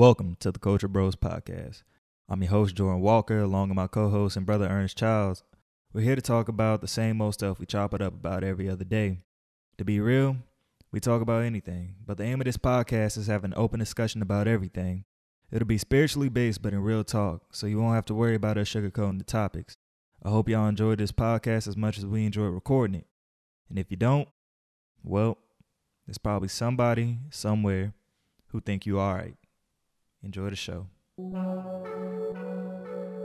Welcome to the Culture Bros Podcast. I'm your host, Jordan Walker, along with my co host and brother Ernest Childs. We're here to talk about the same old stuff we chop it up about every other day. To be real, we talk about anything, but the aim of this podcast is have an open discussion about everything. It'll be spiritually based, but in real talk, so you won't have to worry about us sugarcoating the topics. I hope y'all enjoyed this podcast as much as we enjoyed recording it. And if you don't, well, there's probably somebody somewhere who think you all right. Enjoy the show.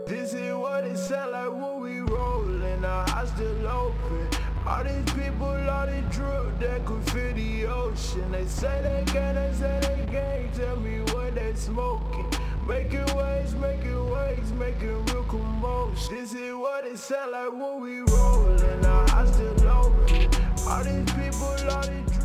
This is what it sound like when we rollin', our eyes still open. All these people, all drip that could the ocean. They say they can, they say they can't. Tell me what they smoking. Making waves, making waves, making real commotion. This is what it sound like when we our eyes still open. All these people, all drip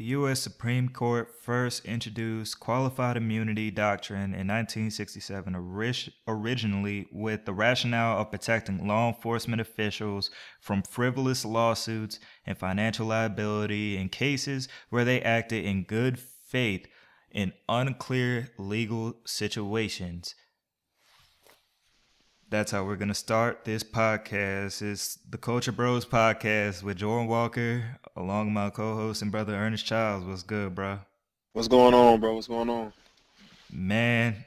The U.S. Supreme Court first introduced qualified immunity doctrine in 1967, orig- originally with the rationale of protecting law enforcement officials from frivolous lawsuits and financial liability in cases where they acted in good faith in unclear legal situations. That's how we're gonna start this podcast. It's the Culture Bros podcast with Jordan Walker, along with my co-host and brother Ernest Childs. What's good, bro? What's going on, bro? What's going on? Man,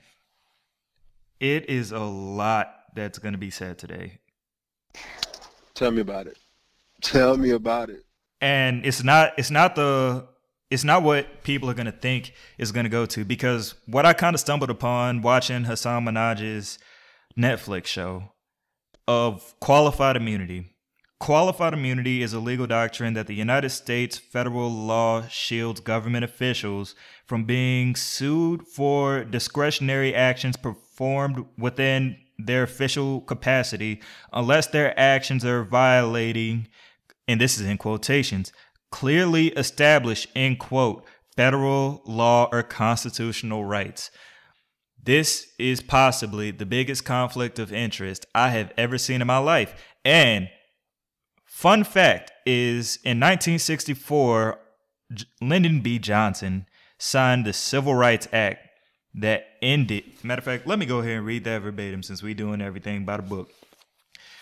it is a lot that's gonna be said today, Tell me about it. Tell me about it. and it's not it's not the it's not what people are gonna think is gonna go to because what I kind of stumbled upon watching Hasan Minhaj's Netflix show of qualified immunity. Qualified immunity is a legal doctrine that the United States federal law shields government officials from being sued for discretionary actions performed within their official capacity unless their actions are violating, and this is in quotations, clearly established, in quote, federal law or constitutional rights. This is possibly the biggest conflict of interest I have ever seen in my life. And fun fact is in 1964, Lyndon B. Johnson signed the Civil Rights Act that ended. Matter of fact, let me go ahead and read that verbatim since we doing everything by the book.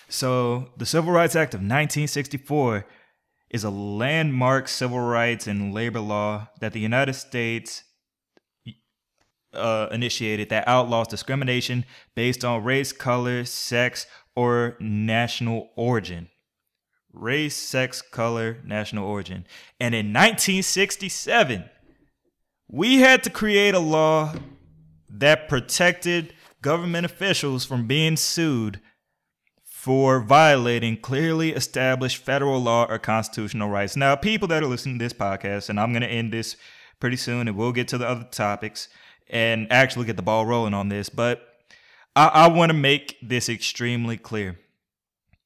So, the Civil Rights Act of 1964 is a landmark civil rights and labor law that the United States uh, initiated that outlaws discrimination based on race, color, sex, or national origin. Race, sex, color, national origin. And in 1967, we had to create a law that protected government officials from being sued for violating clearly established federal law or constitutional rights. Now, people that are listening to this podcast, and I'm going to end this pretty soon, and we'll get to the other topics and actually get the ball rolling on this, but I, I want to make this extremely clear.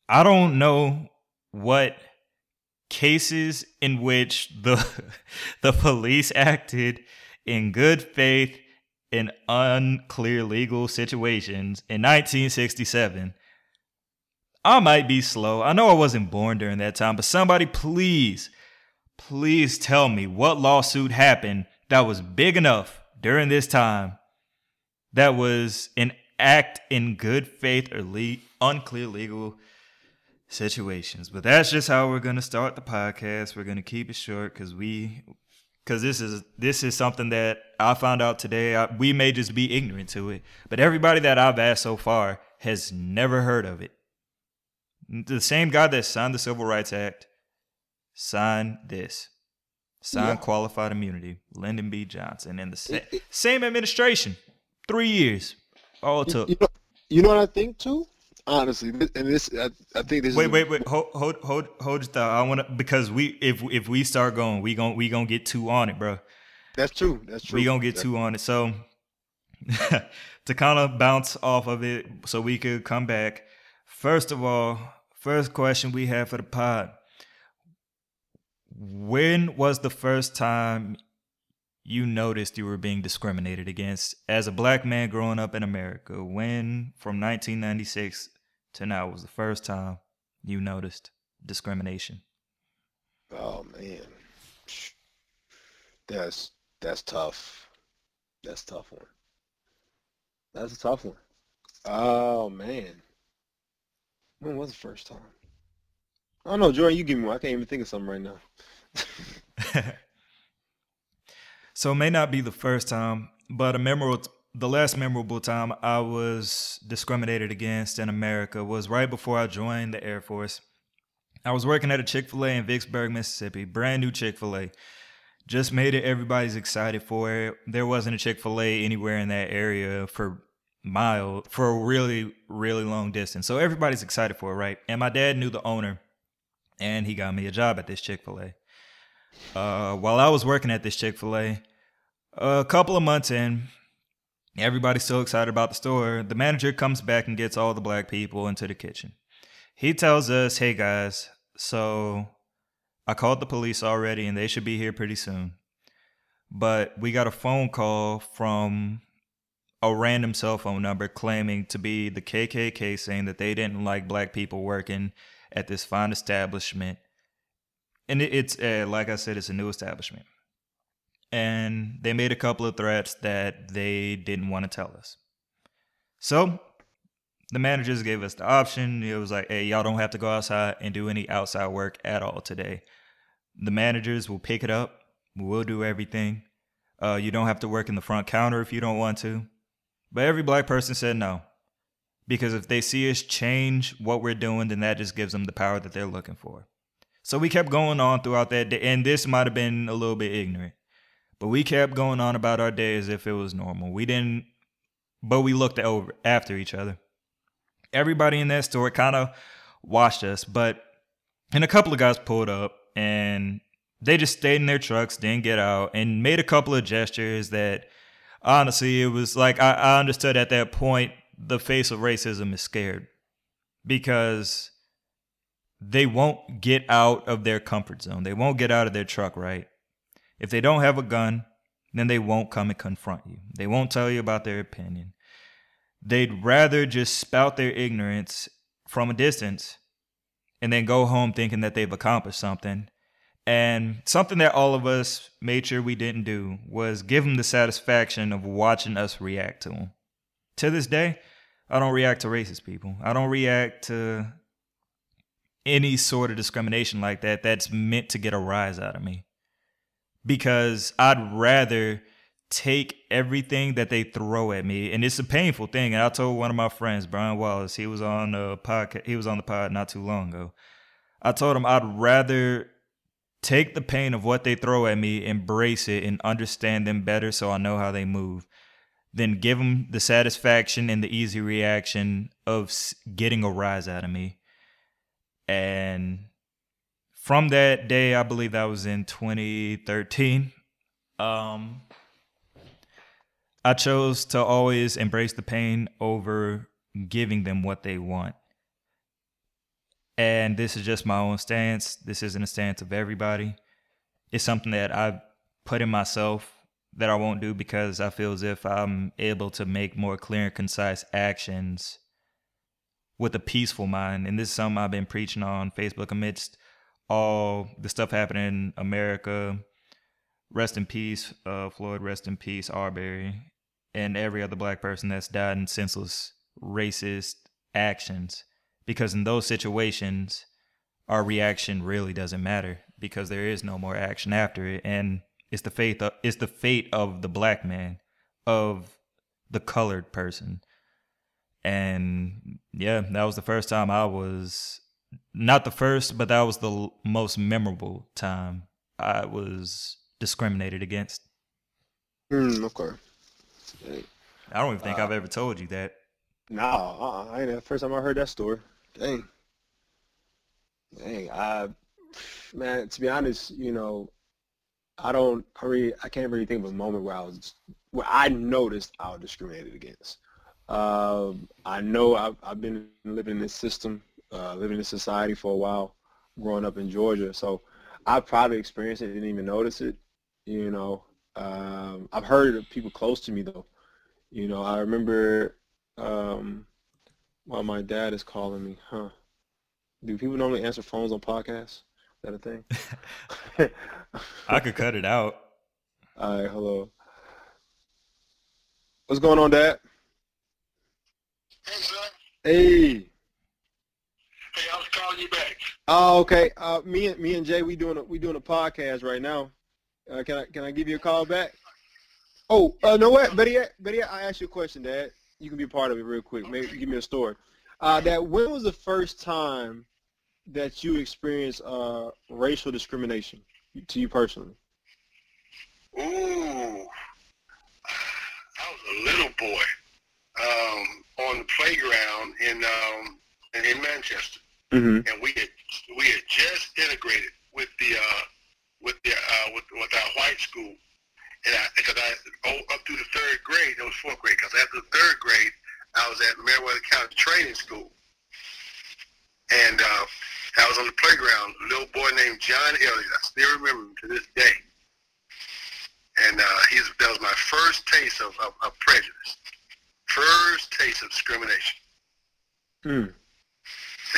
I don't know what cases in which the the police acted in good faith in unclear legal situations in 1967. I might be slow. I know I wasn't born during that time, but somebody please, please tell me what lawsuit happened that was big enough during this time that was an act in good faith or le- unclear legal situations. But that's just how we're going to start the podcast. We're going to keep it short because we because this is this is something that I found out today. I, we may just be ignorant to it, but everybody that I've asked so far has never heard of it. The same guy that signed the Civil Rights Act signed this. Signed Yeah. qualified immunity. Lyndon B. Johnson and the sa- same administration. Three years. All it took. You know, you know what I think too? Honestly, and this, I, I think this. Wait, is, wait, wait. Hold, hold, hold, hold your thought. I want to because we if if we start going, we gon' we gonna get two on it, bro. That's true. That's true. We gonna get two on it. So to kind of bounce off of it, so we could come back. First of all, first question we have for the pod: When was the first time you noticed you were being discriminated against as a black man growing up in America? When, from 1996 to now was the first time you noticed discrimination? Oh man, that's that's tough. That's tough one. That's a tough one. Oh man, when was the first time? I don't know, Jordan. You give me one. I can't even think of something right now. so it may not be the first time, but a memorable, the last memorable time I was discriminated against in America was right before I joined the Air Force. I was working at a Chick fil A in Vicksburg, Mississippi, brand new Chick fil A. Just made it, everybody's excited for it. There wasn't a Chick fil A anywhere in that area for mile for a really, really long distance. So everybody's excited for it, right? And my dad knew the owner and he got me a job at this Chick fil A. Uh, while I was working at this Chick fil A, a couple of months in, everybody's so excited about the store. The manager comes back and gets all the black people into the kitchen. He tells us, hey guys, so I called the police already and they should be here pretty soon. But we got a phone call from a random cell phone number claiming to be the KKK saying that they didn't like black people working at this fine establishment. And it's, uh, like I said, it's a new establishment. And they made a couple of threats that they didn't want to tell us. So the managers gave us the option. It was like, hey, y'all don't have to go outside and do any outside work at all today. The managers will pick it up. We'll do everything. Uh, you don't have to work in the front counter if you don't want to. But every black person said no. Because if they see us change what we're doing, then that just gives them the power that they're looking for. So we kept going on throughout that day. And this might have been a little bit ignorant. But we kept going on about our day as if it was normal. We didn't, but we looked over after each other everybody in that store kind of watched us, but and a couple of guys pulled up and they just stayed in their trucks, didn't get out, and made a couple of gestures that honestly it was like I, I understood at that point the face of racism is scared because they won't get out of their comfort zone. They won't get out of their truck, right? If they don't have a gun, then they won't come and confront you. They won't tell you about their opinion. They'd rather just spout their ignorance from a distance and then go home thinking that they've accomplished something. And something that all of us made sure we didn't do was give them the satisfaction of watching us react to them. To this day, I don't react to racist people. I don't react to any sort of discrimination like that that's meant to get a rise out of me. Because I'd rather take everything that they throw at me, and it's a painful thing. And I told one of my friends, Brian Wallace, he was on the podcast. He was on the pod not too long ago. I told him I'd rather take the pain of what they throw at me, embrace it, and understand them better, so I know how they move, than give them the satisfaction and the easy reaction of getting a rise out of me. And from that day, I believe that was in 2013. Um, I chose to always embrace the pain over giving them what they want. And this is just my own stance. This isn't a stance of everybody. It's something that I've put in myself that I won't do because I feel as if I'm able to make more clear and concise actions with a peaceful mind. And this is something I've been preaching on Facebook amidst all the stuff happening in America. Rest in peace, uh, Floyd. Rest in peace, Arbery and every other black person that's died in senseless racist actions because in those situations our reaction really doesn't matter because there is no more action after it and it's the faith of, it's the fate of the black man of the colored person and yeah that was the first time i was not the first but that was the most memorable time i was discriminated against mm, okay I don't even think uh, I've ever told you that. No, uh-uh, I ain't the first time I heard that story. Dang. Dang, I, man, to be honest, you know, I don't, I really, I can't really think of a moment where I was, where I noticed I was discriminated against. Um, I know I've, I've been living in this system, uh, living in this society for a while, growing up in Georgia. So I probably experienced it, didn't even notice it, you know. Um, I've heard of people close to me though. You know, I remember um, While my dad is calling me, huh? Do people normally answer phones on podcasts? Is that a thing? I could cut it out. All right, hello. What's going on, Dad? Hey, son. Hey. Hey, I was calling you back. Oh, okay. Uh, me and me and Jay, we doing a, we doing a podcast right now. Uh, can I can I give you a call back? Oh, uh, no what? Better yet, better yet, I asked you a question, Dad. You can be part of it real quick. Maybe give me a story. Uh, Dad, when was the first time that you experienced uh, racial discrimination to you personally? Ooh, I was a little boy um, on the playground in um, in Manchester, Mm-hmm. and we had we had just integrated with the uh, with the uh, with, with our white school, and I because I oh, up through the third grade, it was fourth grade. Because after the third grade, I was at Meriwether County Training School, and uh, I was on the playground. A little boy named John Elliott. I still remember him to this day. And uh, he's, that was my first taste of, of, of prejudice, first taste of discrimination. Hmm.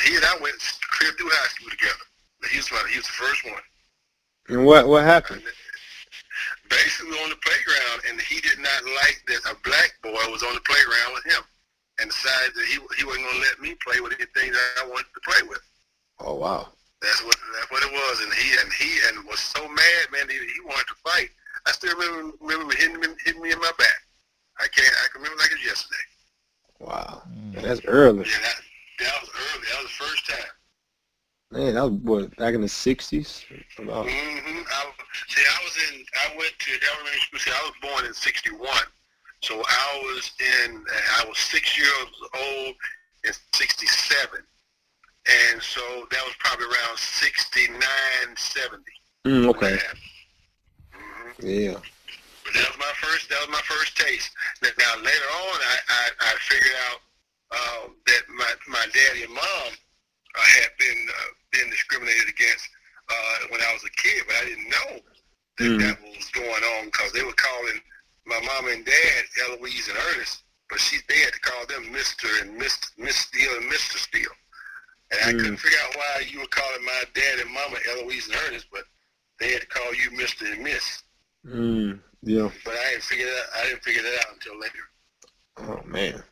He and I went clear through high school together. He was, my, he was the first one. And what what happened? Basically, on the playground, and he did not like that a black boy was on the playground with him, and decided that he he wasn't going to let me play with anything that I wanted to play with. Oh wow. That's what that's what it was, and he and he and was so mad, man. He, he wanted to fight. I still remember remember hitting me hitting me in my back. I can't. I can remember like it was yesterday. Wow. Mm. That's early. Yeah, that, that was early. That was the first time. Man, that was what back in the sixties. About. Mm-hmm. I, see, I was in. I went to elementary school. See, I was born in '61, so I was in. I was six years old in '67, and so that was probably around '69, '70. Mm, okay. hmm Yeah. But that was my first. That was my first taste. Now, now later on, I, I, I figured out um, that my my daddy and mom uh, had been uh, been discriminated against uh, when I was a kid, but I didn't know that Mm. that was going on because they were calling my mom and dad Eloise and Ernest, but she they had to call them Mister and Miss Miss Steele and Mister Steele. And I Mm. couldn't figure out why you were calling my dad and mama Eloise and Ernest, but they had to call you Mister and Miss. Mm, yeah. But I didn't figure that. I didn't figure that out until later. Oh man.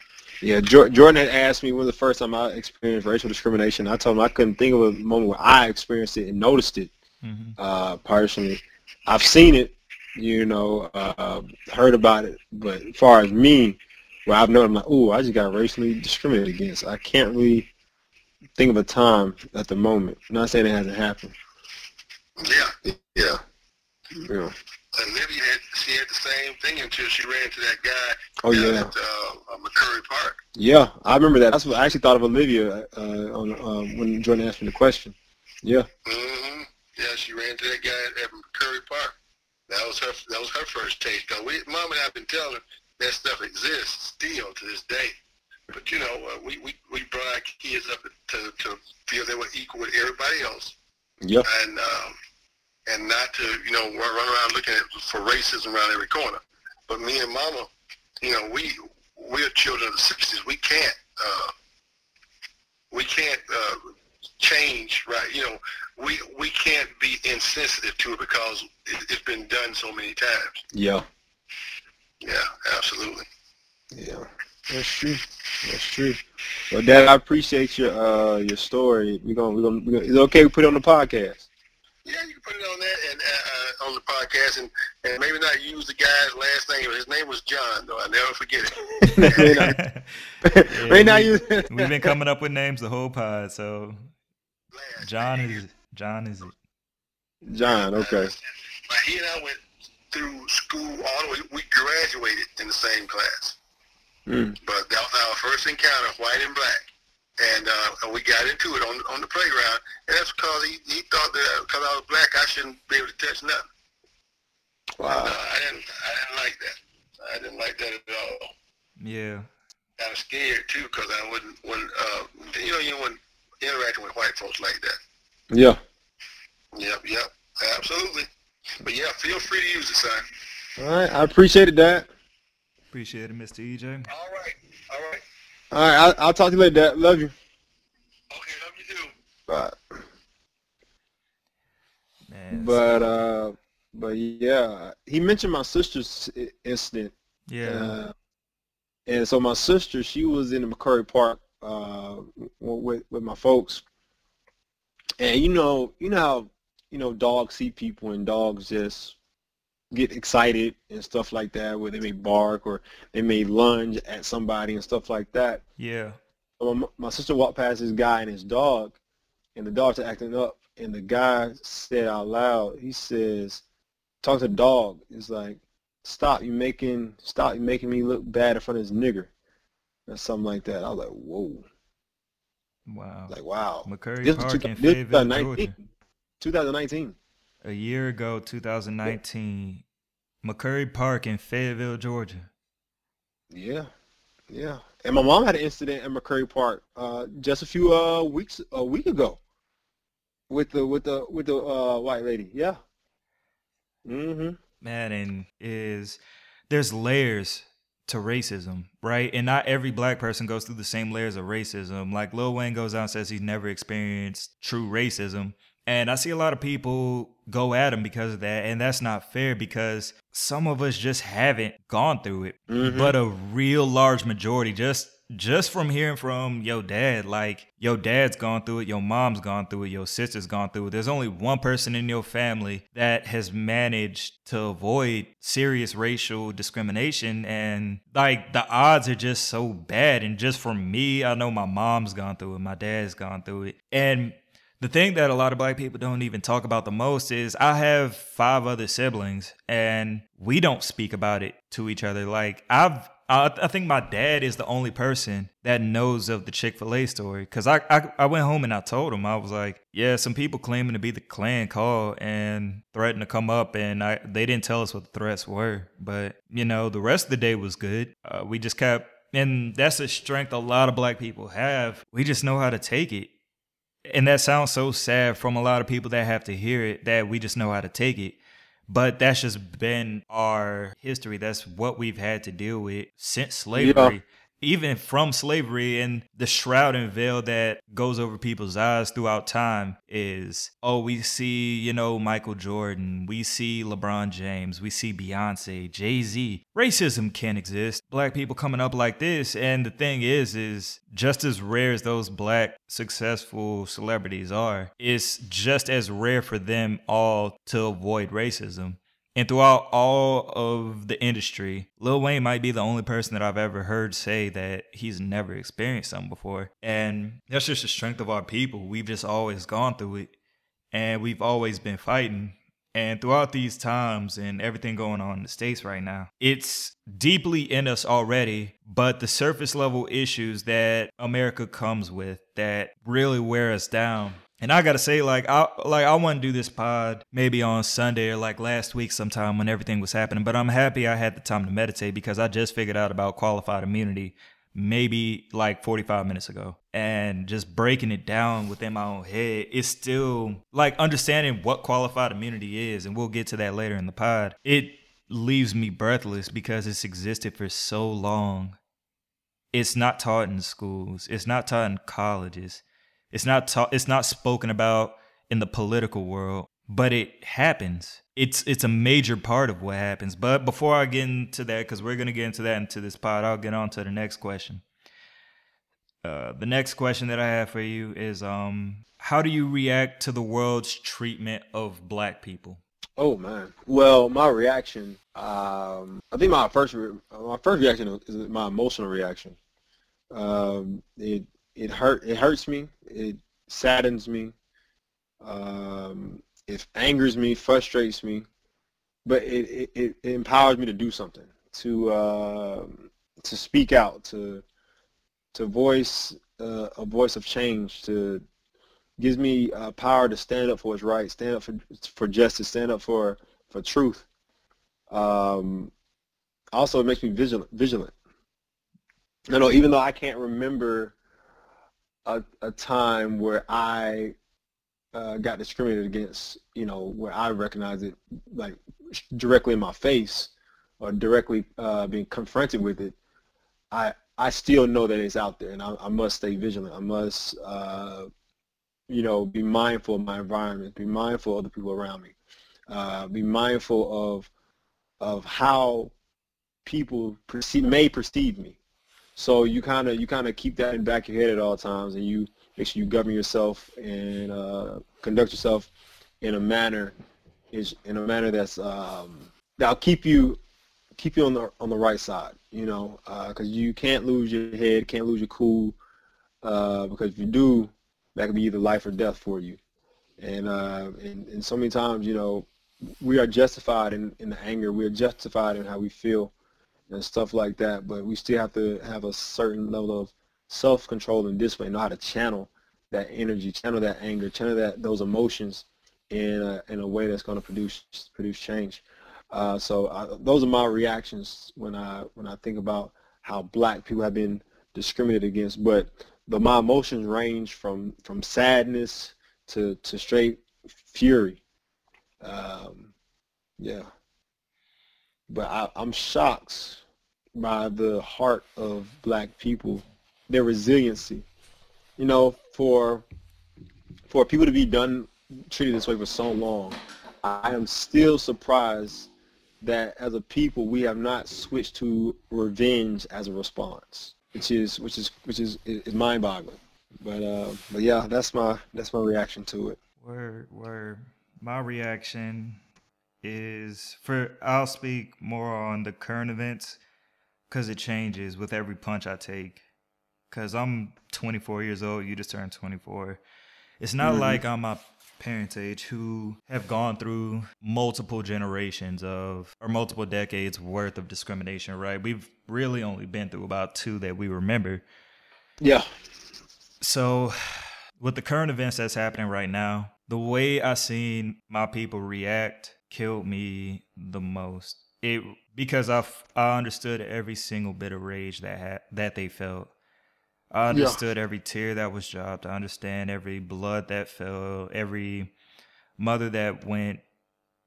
Yeah, Jordan had asked me when the first time I experienced racial discrimination. I told him I couldn't think of a moment where I experienced it and noticed it hmm uh, personally. I've seen it, you know, uh, heard about it, but as far as me, where I've known, I'm like, ooh, I just got racially discriminated against. I can't really think of a time at the moment. I'm not saying it hasn't happened. Yeah, yeah. Yeah. Olivia had she had the same thing until she ran into that guy Oh yeah. at uh, McCurry Park. Yeah, I remember that. That's what I actually thought of Olivia uh, on uh, when Jordan asked me the question. Yeah. hmm Yeah, she ran to that guy at, McCurry Park. That was her. That was her first taste. Cause we, mom and I've been telling her that stuff exists still to this day. But you know, uh, we, we we brought our kids up to to feel they were equal with everybody else. Yeah. and um, and not to you know run, run around looking at for racism around every corner. But me and Mama, you know, we we're children of the '60s. We can't uh, we can't uh, change, right? You know, we we can't be insensitive to it because it, it's been done so many times. Yeah. Yeah, absolutely. Yeah. That's true. That's true. Well, Dad, I appreciate your uh your story. We're gonna we're gonna, we're gonna is it okay we put it on the podcast? Yeah, you can put it on there and uh, uh, on the podcast, and, and maybe not use the guy's last name. His name was John, though. I never forget it. May not- may not we, use We've been coming up with names the whole pod, so Last John name. is John is it. John, okay. But he and I went through school all the way. We graduated in the same class. Mm. But that was our first encounter, white and black. And, uh, and we got into it on on the playground. And that's because he, he thought that because I was black, I shouldn't be able to touch nothing. And, Wow. uh, I didn't I didn't like that. I didn't like that at all. Yeah. Kind of scared too because I wouldn't wouldn't uh, you know you wouldn't interacting with white folks like that. Yeah. Yep, yep, absolutely. But yeah, feel free to use it, son. All right. I appreciated it, Dad. Appreciate it, Mr. EJ. All right, all right. All right, I'll, I'll talk to you later, Dad. Love you. Okay, love you too. Bye. Man, But uh, but yeah, he mentioned my sister's incident. yeah, Uh, and so my sister, she was in the McCurry Park uh, with with my folks, and you know, you know how you know dogs see people and dogs just get excited and stuff like that, where they may bark or they may lunge at somebody and stuff like that. yeah, So my, my sister walked past this guy and his dog, and the dog's acting up, and the guy said out loud, he says, talk to the dog. It's like, stop, you making, stop, you making me look bad in front of this nigger. Or something like that. I was like, whoa. wow. Like, wow. McCurry This was Park two- in Fayetteville, 2019. Georgia. 2019. A year ago, 2019, McCurry Park in Fayetteville, Georgia. Yeah. Yeah. And my mom had an incident at McCurry Park uh, just a few uh, weeks, a week ago with the, with the, with the uh, white lady. Yeah. Mm hmm Man, and is there's layers to racism, right? And not every black person goes through the same layers of racism. Like Lil Wayne goes out and says he's never experienced true racism. And I see a lot of people go at him because of that. And that's not fair because some of us just haven't gone through it. Mhm. But a real large majority, just just from hearing from your dad, like your dad's gone through it, your mom's gone through it, your sister's gone through it. There's only one person in your family that has managed to avoid serious racial discrimination. And like the odds are just so bad. And just for me, I know my mom's gone through it, my dad's gone through it. And the thing that a lot of black people don't even talk about the most is I have five other siblings and we don't speak about it to each other. Like I've, I, I think my dad is the only person that knows of the Chick Fil A story. Cause I, I, I went home and I told him I was like, yeah, some people claiming to be the Klan called and threatened to come up, and I, they didn't tell us what the threats were. But you know, the rest of the day was good. Uh, we just kept, and that's a strength a lot of black people have. We just know how to take it and that sounds so sad from a lot of people that have to hear it that we just know how to take it. But that's just been our history. That's what we've had to deal with since slavery even from slavery and the shroud and veil that goes over people's eyes throughout time is oh we see you know michael jordan we see lebron james we see beyonce jay-z. Racism can't exist. Black people coming up like this and the thing is is just as rare as those black successful celebrities are it's just as rare for them all to avoid racism and throughout all of the industry, Lil Wayne might be the only person that I've ever heard say that he's never experienced something before. And that's just the strength of our people. We've just always gone through it and we've always been fighting. And throughout these times and everything going on in the States right now, it's deeply in us already, but the surface level issues that America comes with that really wear us down and I gotta say, like I like I want to do this pod maybe on Sunday or like last week sometime when everything was happening. But I'm happy I had the time to meditate because I just figured out about qualified immunity maybe like 45 minutes ago. And just breaking it down within my own head, it's still like understanding what qualified immunity is, and we'll get to that later in the pod. It leaves me breathless because it's existed for so long. It's not taught in schools. It's not taught in colleges. It's not ta- it's not spoken about in the political world, but it happens. It's it's a major part of what happens. But before I get into that, because we're gonna get into that into this pod, I'll get on to the next question. Uh, the next question that I have for you is um, how do you react to the world's treatment of black people? Oh man. Well, my reaction. Um, I think my first re- my first reaction is my emotional reaction. Um, it it hurt. It hurts me. It saddens me. Um, it angers me, frustrates me, but it, it, it empowers me to do something, to uh, to speak out, to to voice uh, a voice of change, to gives me uh, power to stand up for what's right, stand up for for justice, stand up for for truth. Um, also, it makes me vigilant. Vigilant. You know, even though I can't remember a, a time where I uh, got discriminated against, you know, where I recognize it like directly in my face or directly uh, being confronted with it, I I still know that it's out there, and I, I must stay vigilant. I must, uh, you know, be mindful of my environment, be mindful of the people around me, uh, be mindful of of how people perceive, may perceive me. So you kind of you kind of keep that in back of your head at all times, and you make sure you govern yourself and uh, conduct yourself in a manner in a manner that's um, that'll keep you keep you on the on the right side. You know, because uh, you can't lose your head, can't lose your cool, uh, because if you do, that could be either life or death for you. And uh, and, and so many times, you know, we are justified in, in the anger. We are justified in how we feel and stuff like that. But we still have to have a certain level of self-control and discipline, know how to channel that energy, channel that anger, channel that those emotions in a, in a way that's going to produce produce change. Uh, so uh, those are my reactions when I when I think about how black people have been discriminated against. But but my emotions range from from sadness to to straight fury. Um, yeah. But I, I'm shocked by the heart of black people, their resiliency. You know, for for people to be done treated this way for so long, I am still surprised that as a people we have not switched to revenge as a response, which is which is which is is mind-boggling. But uh, but yeah, that's my that's my reaction to it. Where where my reaction is for I'll speak more on the current events because it changes with every punch I take. Because I'm 24 years old, you just turned 24. It's not mm-hmm. like I'm a parents' age who have gone through multiple generations of or multiple decades worth of discrimination, right? We've really only been through about two that we remember. Yeah. So with the current events that's happening right now, the way I seen my people react killed me the most. It because I I understood every single bit of rage that ha- that they felt. I understood yeah. every tear that was dropped. I understand every blood that fell, every mother that went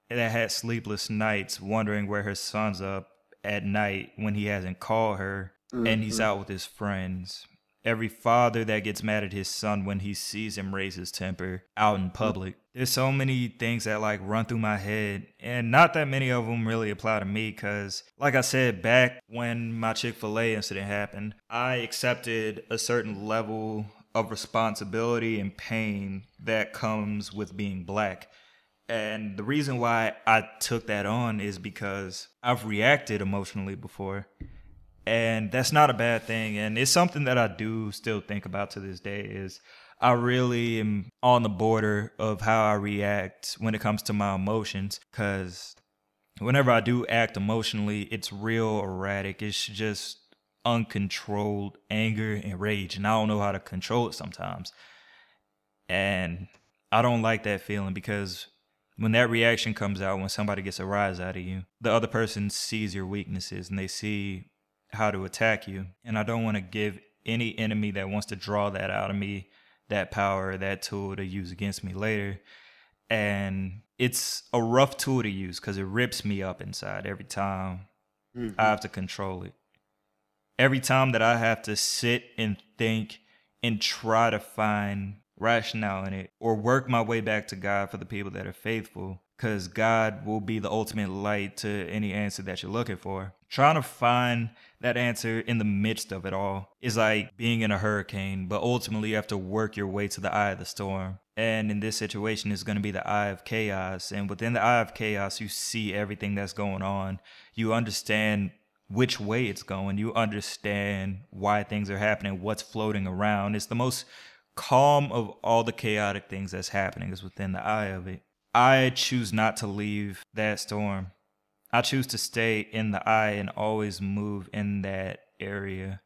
that had sleepless nights wondering where her son's up at night when he hasn't called her mm-hmm. and he's mm-hmm. out with his friends every father that gets mad at his son when he sees him raise his temper out in public. There's so many things that like run through my head, and not that many of them really apply to me because, like I said, back when my Chick fil A incident happened, I accepted a certain level of responsibility and pain that comes with being black. And the reason why I took that on is because I've reacted emotionally before and that's not a bad thing and it's something that i do still think about to this day is i really am on the border of how i react when it comes to my emotions because whenever i do act emotionally it's real erratic. It's just uncontrolled anger and rage and i don't know how to control it sometimes. And i don't like that feeling because when that reaction comes out when somebody gets a rise out of you the other person sees your weaknesses and they see how to attack you. And I don't want to give any enemy that wants to draw that out of me that power, that tool to use against me later. And it's a rough tool to use because it rips me up inside every time mm-hmm. I have to control it. Every time that I have to sit and think and try to find rationale in it or work my way back to God for the people that are faithful, because God will be the ultimate light to any answer that you're looking for. Trying to find that answer in the midst of it all is like being in a hurricane, but ultimately you have to work your way to the eye of the storm. And in this situation, it's going to be the eye of chaos. And within the eye of chaos, you see everything that's going on. You understand which way it's going. You understand why things are happening, what's floating around. It's the most calm of all the chaotic things that's happening is within the eye of it. I choose not to leave that storm. I choose to stay in the eye and always move in that area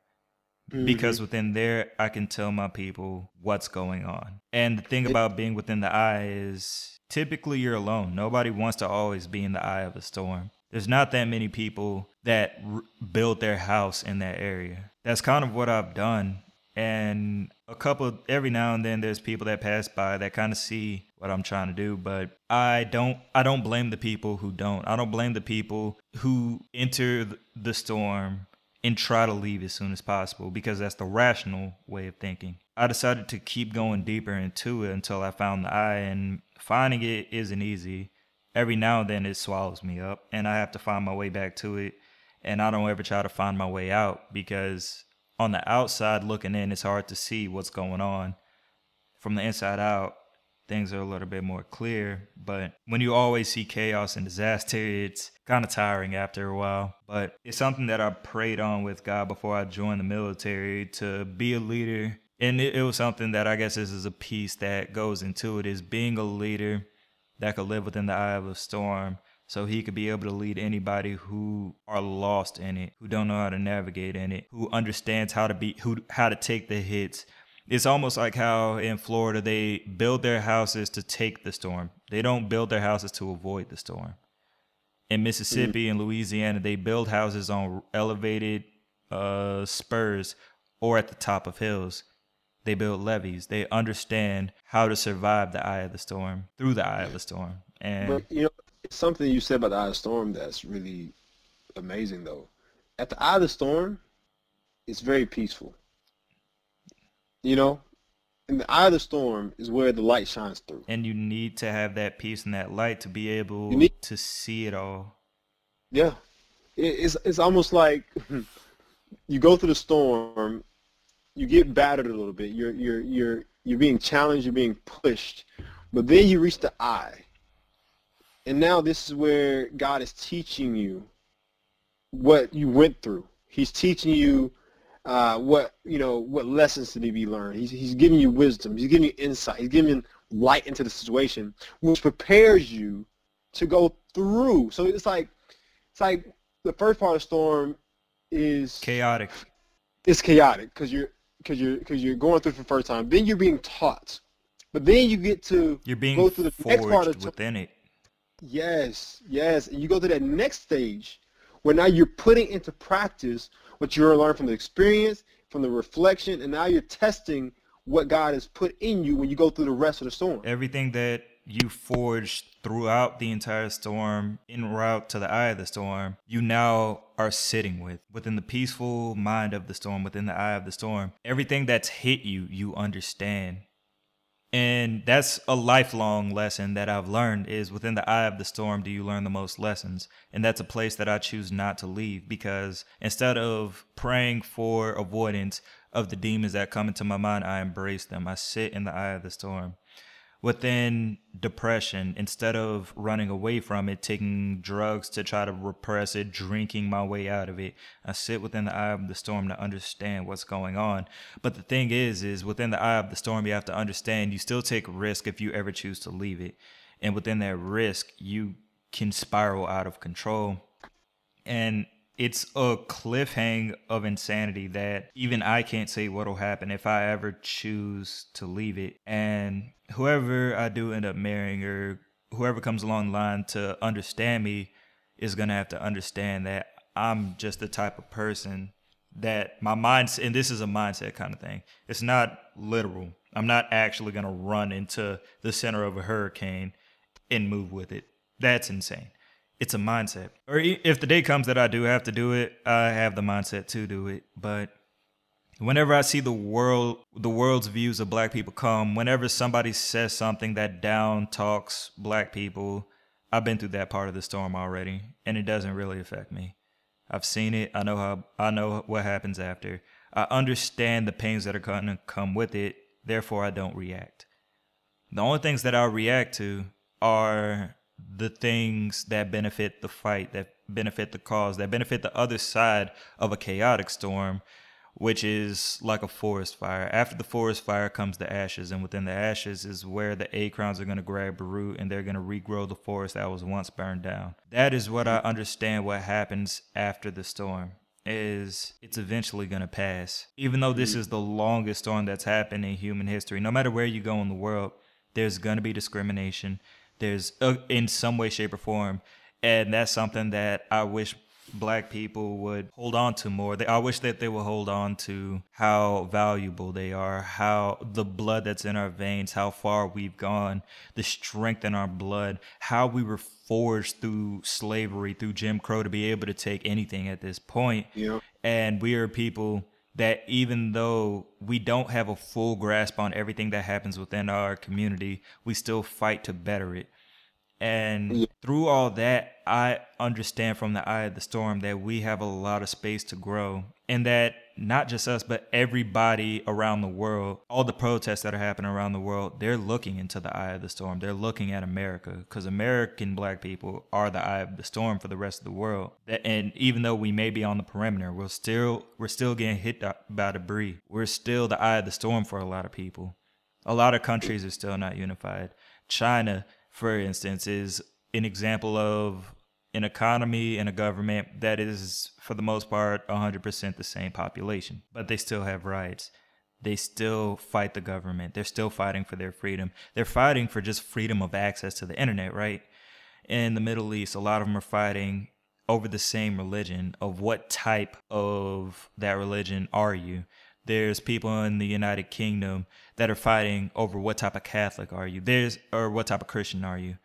mm-hmm. because within there I can tell my people what's going on. And the thing about being within the eye is typically you're alone. Nobody wants to always be in the eye of a storm. There's not that many people that r- build their house in that area. That's kind of what I've done and a couple every now and then there's people that pass by that kind of see what I'm trying to do but I don't I don't blame the people who don't I don't blame the people who enter the storm and try to leave as soon as possible because that's the rational way of thinking. I decided to keep going deeper into it until I found the eye, and finding it isn't easy. Every now and then it swallows me up, and I have to find my way back to it. And I don't ever try to find my way out because on the outside looking in, it's hard to see what's going on. From the inside out, things are a little bit more clear. But when you always see chaos and disaster, it's kind of tiring after a while. But it's something that I prayed on with God before I joined the military to be a leader. And it, it was something that I guess this is a piece that goes into it is being a leader that could live within the eye of a storm so he could be able to lead anybody who are lost in it who don't know how to navigate in it who understands how to be who how to take the hits it's almost like how in Florida they build their houses to take the storm. They don't build their houses to avoid the storm. In Mississippi and Louisiana, they build houses on elevated uh, spurs or at the top of hills. They build levees. They understand how to survive the eye of the storm through the eye of the storm. And But you know, it's something you said about the eye of the storm that's really amazing though. At the eye of the storm, it's very peaceful. You know, in the eye of the storm is where the light shines through. and you need to have that peace and that light to be able need- to see it all. Yeah, it's it's almost like you go through the storm, you get battered a little bit. You're you're you're you're being challenged. You're being pushed, but then you reach the eye, and now this is where God is teaching you what you went through. He's teaching you uh, what you know, what lessons to be learned. He's he's giving you wisdom. He's giving you insight. He's giving you light into the situation, which prepares you to go through. So it's like it's like the first part of the storm is Chaotic. it's chaotic because you're because you're because you're going through for the first time. Then you're being taught, but then you get to You're being go through the next part of within it. Yes, yes. And you go to that next stage where now you're putting into practice what you learned from the experience, from the reflection, and now you're testing what God has put in you when you go through the rest of the storm. everything that you forged throughout the entire storm en route to the eye of the storm you now are sitting with within the peaceful mind of the storm within the eye of the storm everything that's hit you you understand and that's a lifelong lesson that I've learned is within the eye of the storm do you learn the most lessons? And that's a place that I choose not to leave because instead of praying for avoidance of the demons that come into my mind I embrace them. I sit in the eye of the storm within depression instead of running away from it taking drugs to try to repress it drinking my way out of it. I sit within the eye of the storm to understand what's going on. But the thing is is within the eye of the storm you have to understand you still take risk if you ever choose to leave it. And within that risk you can spiral out of control. And it's a cliffhang of insanity that even I can't say what'll happen if I ever choose to leave it. And whoever I do end up marrying or whoever comes along the line to understand me is gonna have to understand that I'm just the type of person that my mindset and this is a mindset kind of thing. It's not literal. I'm not actually gonna run into the center of a hurricane and move with it. That's insane it's a mindset. Or if the day comes that I do have to do it, I have the mindset to do it. But whenever I see the world, the world's views of black people come, whenever somebody says something that down talks black people, I've been through that part of the storm already, and it doesn't really affect me. I've seen it. I know how. I know what happens after. I understand the pains that are going to come with it. Therefore, I don't react. The only things that I react to are the things that benefit the fight, that benefit the cause, that benefit the other side of a chaotic storm, which is like a forest fire. After the forest fire comes the ashes, and within the ashes is where the acorns are going to grab root and they're going to regrow the forest that was once burned down. That is what I understand what happens after the storm is it's eventually going to pass. Even though this is the longest storm that's happened in human history, no matter where you go in the world, there's going to be discrimination. There's uh, in some way, shape, or form, and that's something that I wish black people would hold on to more. They, I wish that they would hold on to how valuable they are, how the blood that's in our veins, how far we've gone, the strength in our blood, how we were forged through slavery, through Jim Crow to be able to take anything at this point. Yeah. And we are people that even though we don't have a full grasp on everything that happens within our community, we still fight to better it. And Yeah. through all that, I understand from the eye of the storm that we have a lot of space to grow. And that not just us, but everybody around the world, all the protests that are happening around the world, they're looking into the eye of the storm. They're looking at America because American black people are the eye of the storm for the rest of the world. And even though we may be on the perimeter, we're still we're still getting hit by debris. We're still the eye of the storm for a lot of people. A lot of countries are still not unified. China, for instance, is an example of an economy and a government that is, for the most part, 100% the same population, but they still have rights. They still fight the government. They're still fighting for their freedom. They're fighting for just freedom of access to the internet, right? In the Middle East, a lot of them are fighting over the same religion of what type of that religion are you there's people in the united kingdom that are fighting over what type of catholic are you there's or what type of christian are you.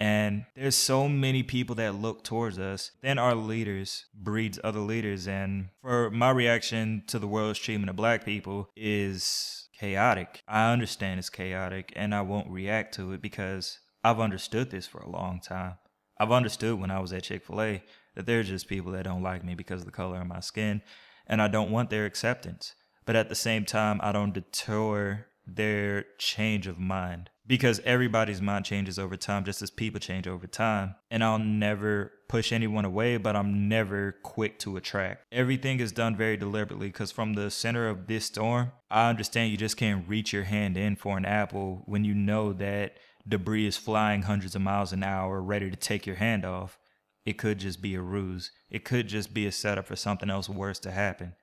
And there's so many people that look towards us then our leaders breeds other leaders. And for my reaction to the world's treatment of black people is chaotic. I understand it's chaotic and i won't react to it because i've understood this for a long time. I've understood when I was at Chick fil A that there are just people that don't like me because of the color of my skin, and I don't want their acceptance. But at the same time, I don't deter their change of mind because everybody's mind changes over time, just as people change over time. And I'll never push anyone away, but I'm never quick to attract. Everything is done very deliberately because from the center of this storm, I understand you just can't reach your hand in for an apple when you know that debris is flying hundreds of miles an hour ready to take your hand off. It could just be a ruse. It could just be a setup for something else worse to happen.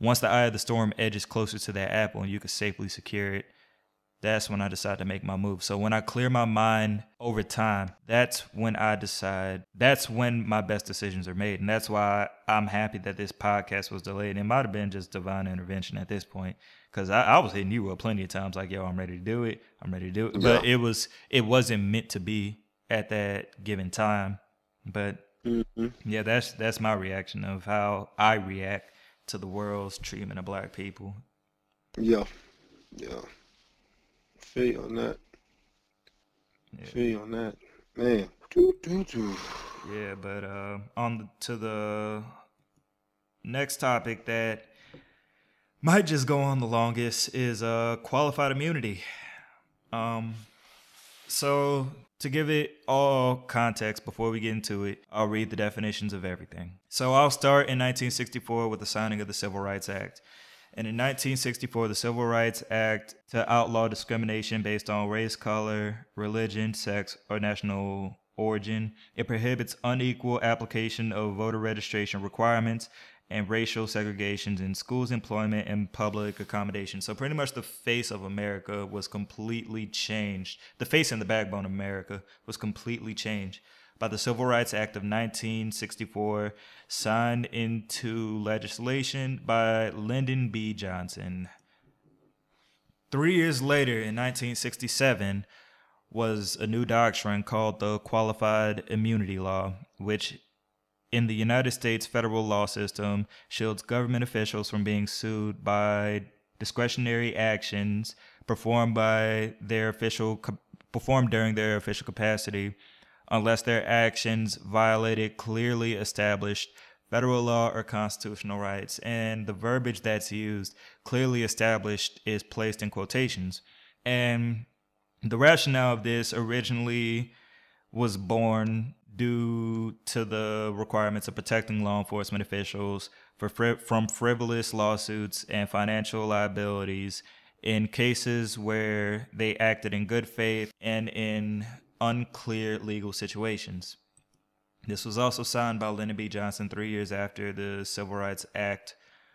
Once the eye of the storm edges closer to that apple and you can safely secure it, that's when I decide to make my move. So when I clear my mind over time, that's when I decide, that's when my best decisions are made. And that's why I'm happy that this podcast was delayed. It might have been just divine intervention at this point. Cause I, I was hitting you up plenty of times like, yo, I'm ready to do it. I'm ready to do it. But it was it wasn't meant to be at that given time. But Mhm. yeah, that's that's my reaction of how I react to the world's treatment of black people. Yeah. Yeah. Feel you on that. Yeah. Feel you on that. Man. Doo, doo, doo. Yeah, but uh, on the, to the next topic that might just go on the longest is uh, qualified immunity. Um, so to give it all context before we get into it, I'll read the definitions of everything. So I'll start in 1964 with the signing of the Civil Rights Act. And in 1964, the Civil Rights Act to outlaw discrimination based on race, color, religion, sex, or national origin. It prohibits unequal application of voter registration requirements and racial segregations in schools, employment, and public accommodation. So pretty much the face of America was completely changed. The face and the backbone of America was completely changed by the Civil Rights Act of 1964, signed into legislation by Lyndon B. Johnson. Three years later, in 1967, was a new doctrine called the Qualified Immunity Law, which in the United States federal law system shields government officials from being sued by discretionary actions performed by their official performed during their official capacity unless their actions violated clearly established federal law or constitutional rights. And the verbiage that's used clearly established is placed in quotations. And the rationale of this originally was born due to the requirements of protecting law enforcement officials for fri- from frivolous lawsuits and financial liabilities in cases where they acted in good faith and in unclear legal situations. This was also signed by Lyndon B. Johnson three years after the Civil Rights Act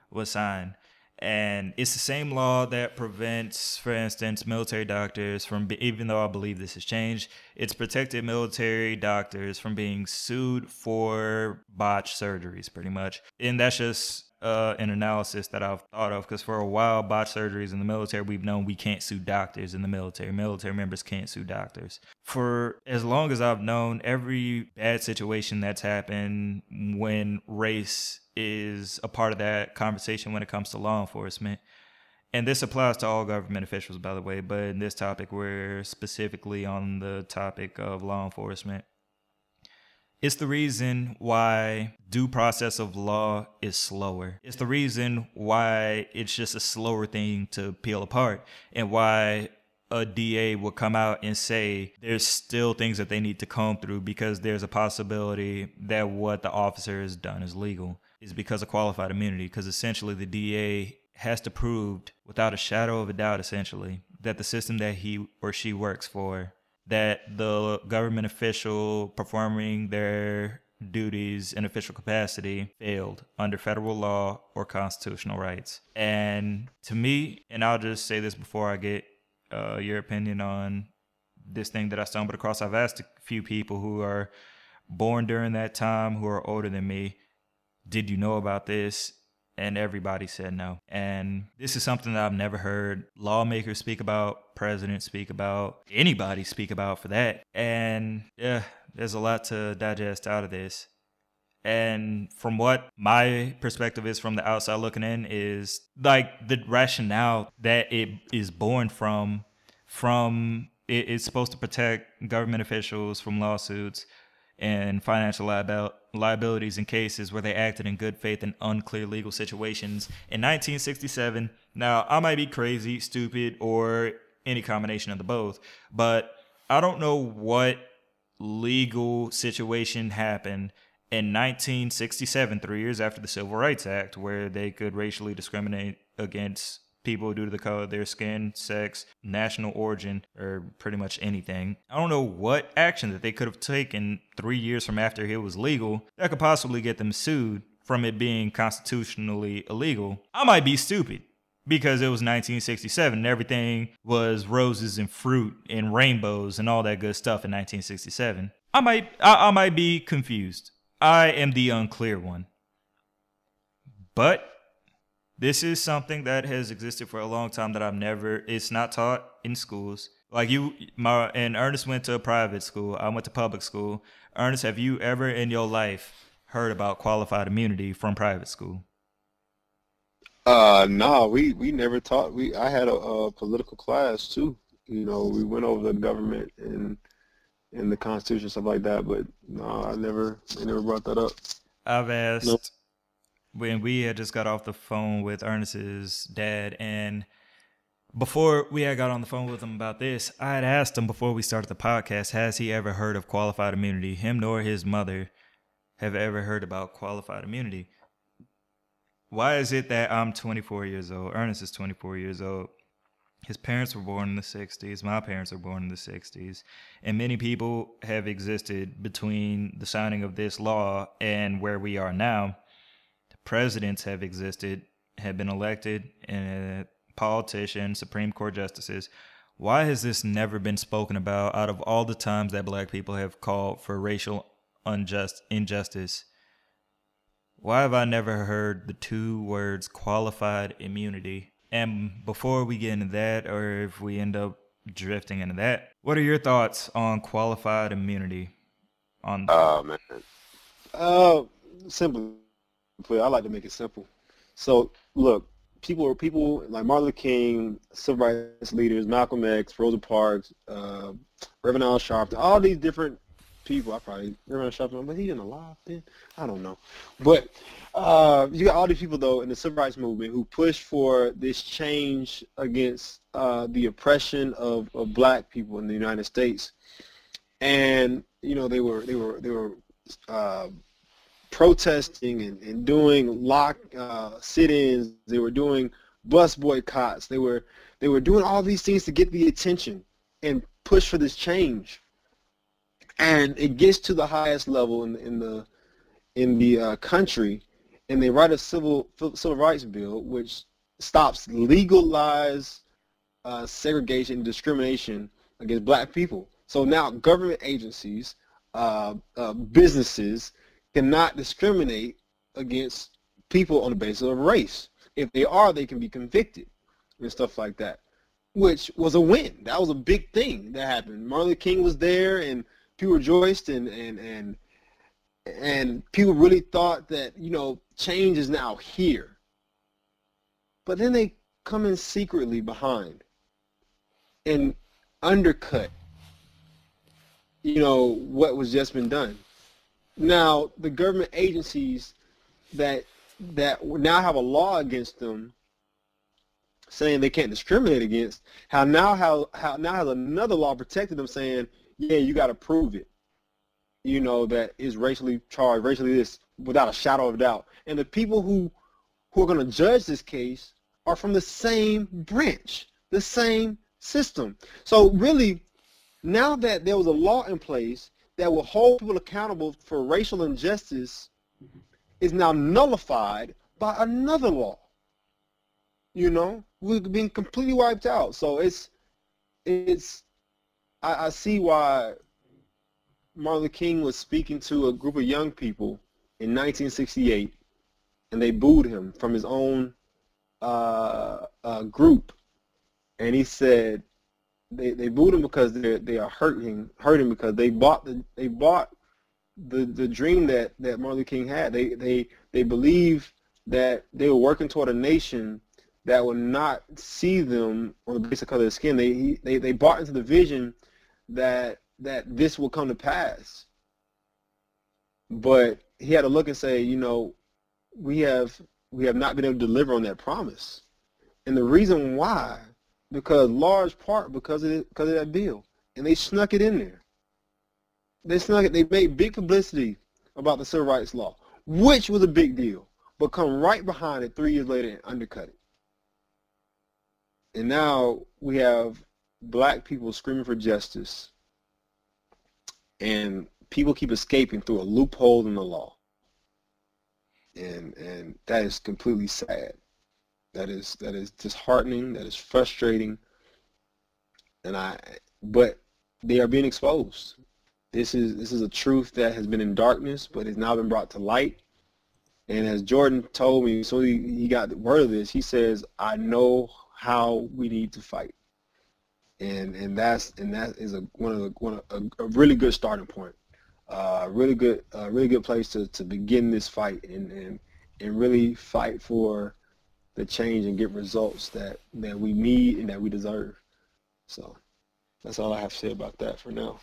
was signed. And it's the same law that prevents, for instance, military doctors from, be, even though I believe this has changed, it's protected military doctors from being sued for botched surgeries, pretty much. And that's just uh, an analysis that I've thought of because for a while, botched surgeries in the military, we've known we can't sue doctors in the military. Military members can't sue doctors. For as long as I've known, every bad situation that's happened when race is a part of that conversation when it comes to law enforcement. And this applies to all government officials, by the way, but in this topic, we're specifically on the topic of law enforcement. It's the reason why due process of law is slower. It's the reason why it's just a slower thing to peel apart and why a DA will come out and say there's still things that they need to comb through because there's a possibility that what the officer has done is legal is because of qualified immunity because essentially the DA has to prove without a shadow of a doubt essentially that the system that he or she works for that the government official performing their duties in official capacity failed under federal law or constitutional rights. And to me, and I'll just say this before I get uh, your opinion on this thing that I stumbled across, I've asked a few people who are born during that time who are older than me, did you know about this? and everybody said no. And this is something that I've never heard lawmakers speak about, presidents speak about, anybody speak about for that. And yeah, there's a lot to digest out of this. And from what my perspective is from the outside looking in is like the rationale that it is born from from it, it's supposed to protect government officials from lawsuits and financial liabil- liabilities in cases where they acted in good faith in unclear legal situations. In 1967, now I might be crazy, stupid, or any combination of the both, but I don't know what legal situation happened in 1967, three years after the Civil Rights Act, where they could racially discriminate against people due to the color of their skin, sex, national origin, or pretty much anything. I don't know what action that they could have taken three years from after it was legal that could possibly get them sued from it being constitutionally illegal. I might be stupid because it was 1967 and everything was roses and fruit and rainbows and all that good stuff in 1967. I might I, I might be confused. I am the unclear one. But this is something that has existed for a long time that I've never. It's not taught in schools. Like you, my and Ernest went to a private school. I went to public school. Ernest, have you ever in your life heard about qualified immunity from private school? Uh, no, we we never taught. We I had a, a political class too. You know, we went over the government and and the Constitution stuff like that. But no, I never I never brought that up. I've asked. Nope when we had just got off the phone with Ernest's dad and before we had got on the phone with him about this, I had asked him before we started the podcast, has he ever heard of qualified immunity? Him nor his mother have ever heard about qualified immunity. Why is it that I'm 24 years old? Ernest is 24 years old. His parents were born in the 60s. My parents were born in the 60s. And many people have existed between the signing of this law and where we are now presidents have existed, have been elected, and politicians, Supreme Court justices. Why has this never been spoken about out of all the times that black people have called for racial unjust injustice? Why have I never heard the two words qualified immunity? And before we get into that, or if we end up drifting into that, what are your thoughts on qualified immunity? On oh man, uh, simply I like to make it simple. So look, people people like Martin Luther King, civil rights leaders, Malcolm X, Rosa Parks, uh, Reverend Al Sharpton, all these different people. I probably Reverend Al Sharpton, but he in alive then? I don't know. But uh, you got all these people though in the civil rights movement who pushed for this change against uh, the oppression of, of black people in the United States, and you know they were they were they were uh, protesting and, and doing lock uh, sit-ins. They were doing bus boycotts. They were they were doing all these things to get the attention and push for this change. And it gets to the highest level in, in the in the uh, country, and they write a civil civil rights bill which stops legalized uh, segregation and discrimination against black people. So now government agencies, uh, uh, businesses cannot discriminate against people on the basis of race. If they are, they can be convicted and stuff like that, which was a win. That was a big thing that happened. Martin Luther King was there, and people rejoiced, and and and and people really thought that you know change is now here. But then they come in secretly behind and undercut, you know, what was just been done. Now the government agencies that that now have a law against them saying they can't discriminate against, how now how how now has another law protected them saying, yeah, you got to prove it. You know that is racially charged, racially this, without a shadow of doubt. And the people who who are going to judge this case are from the same branch, the same system. So really, now that there was a law in place that will hold people accountable for racial injustice is now nullified by another law. You know, we've been completely wiped out. So it's it's I, I see why Martin Luther King was speaking to a group of young people in 1968, and they booed him from his own uh, uh, group, and he said they, they booed him because they they are hurting hurting because they bought the they bought the the dream that that Martin Luther King had. They they they believe that they were working toward a nation that would not see them on the basis of color of skin. They they they bought into the vision that that this will come to pass. But he had to look and say, you know, we have we have not been able to deliver on that promise. And the reason why, because large part because of because of that bill, and they snuck it in there. They snuck it. They made big publicity about the civil rights law, which was a big deal, but come right behind it three years later and undercut it. And now we have black people screaming for justice, and people keep escaping through a loophole in the law and and that is completely sad. That is that is disheartening. That is frustrating. And I, but they are being exposed. This is this is a truth that has been in darkness, but has now been brought to light. And as Jordan told me, so he, he got the word of this. He says, "I know how we need to fight." And and that's and that is a one of the one of, a, a really good starting point uh, really good, uh, really good place to, to begin this fight and, and and really fight for the change and get results that that we need and that we deserve. So that's all I have to say about that for now.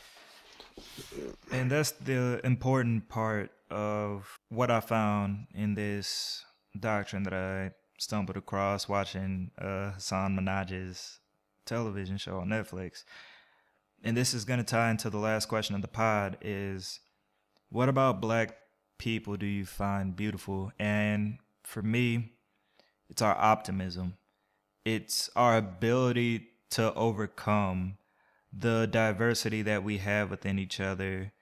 And that's the important part of what I found in this doctrine that I stumbled across watching uh, Hasan Minhaj's television show on Netflix and this is going to tie into the last question of the pod is what about black people do you find beautiful and for me it's our optimism it's our ability to overcome the diversity that we have within each other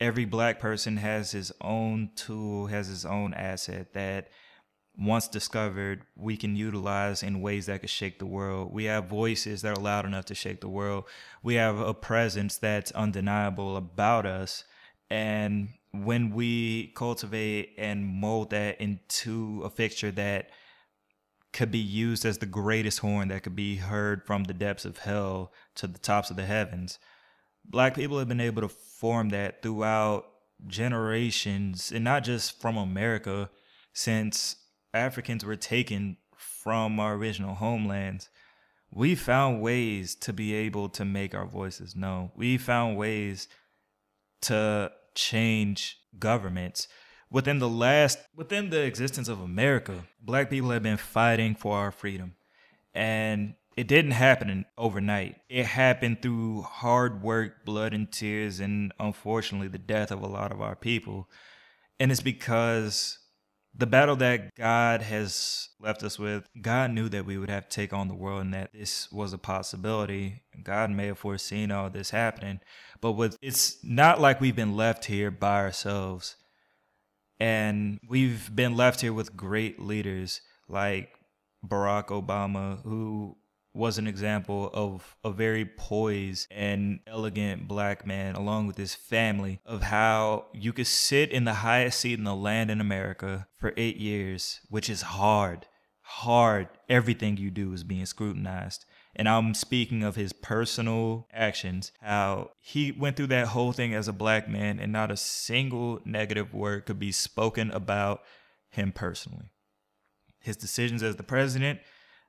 every black person has his own tool has his own asset that once discovered, we can utilize in ways that could shake the world. We have voices that are loud enough to shake the world. We have a presence that's undeniable about us. And when we cultivate and mold that into a fixture that could be used as the greatest horn that could be heard from the depths of hell to the tops of the heavens, black people have been able to form that throughout generations, and not just from America, since Africans were taken from our original homelands, we found ways to be able to make our voices known. We found ways to change governments. Within the last, within the existence of America, black people have been fighting for our freedom. And it didn't happen overnight. It happened through hard work, blood and tears, and unfortunately the death of a lot of our people. And it's because the battle that God has left us with, God knew that we would have to take on the world and that this was a possibility. God may have foreseen all this happening, but with it's not like we've been left here by ourselves. And we've been left here with great leaders like Barack Obama, who was an example of a very poised and elegant black man, along with his family, of how you could sit in the highest seat in the land in America for eight years, which is hard. Hard. Everything you do is being scrutinized. And I'm speaking of his personal actions, how he went through that whole thing as a black man, and not a single negative word could be spoken about him personally. His decisions as the president,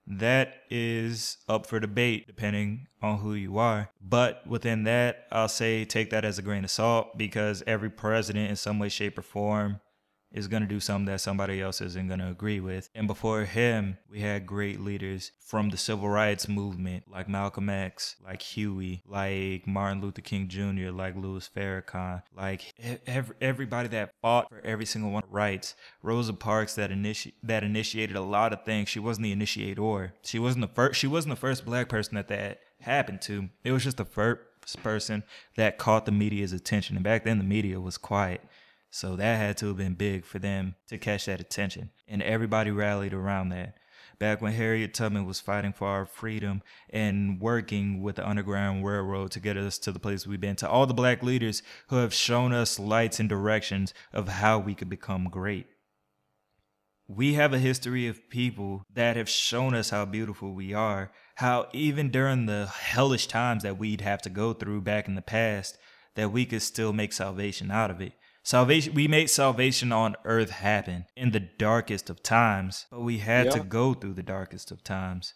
that is up for debate depending on who you are. But within that, I'll say take that as a grain of salt because every president, in some way, shape, or form, is going to do something that somebody else isn't going to agree with. And before him, we had great leaders from the civil rights movement, like Malcolm X, like Huey, like Martin Luther King Jr., like Louis Farrakhan, like every, everybody that fought for every single one of rights. Rosa Parks that initi- that initiated a lot of things. She wasn't the initiator. She wasn't the first. She wasn't the first black person that that happened to. It was just the first person that caught the media's attention. And back then, the media was quiet. So that had to have been big for them to catch that attention. And everybody rallied around that. Back when Harriet Tubman was fighting for our freedom and working with the Underground Railroad to get us to the place we've been, to all the black leaders who have shown us lights and directions of how we could become great. We have a history of people that have shown us how beautiful we are, how even during the hellish times that we'd have to go through back in the past, that we could still make salvation out of it. Salvation we made salvation on earth happen in the darkest of times, but we had Yeah. to go through the darkest of times.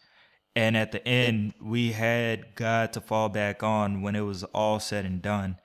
And at the end, we had God to fall back on when it was all said and done.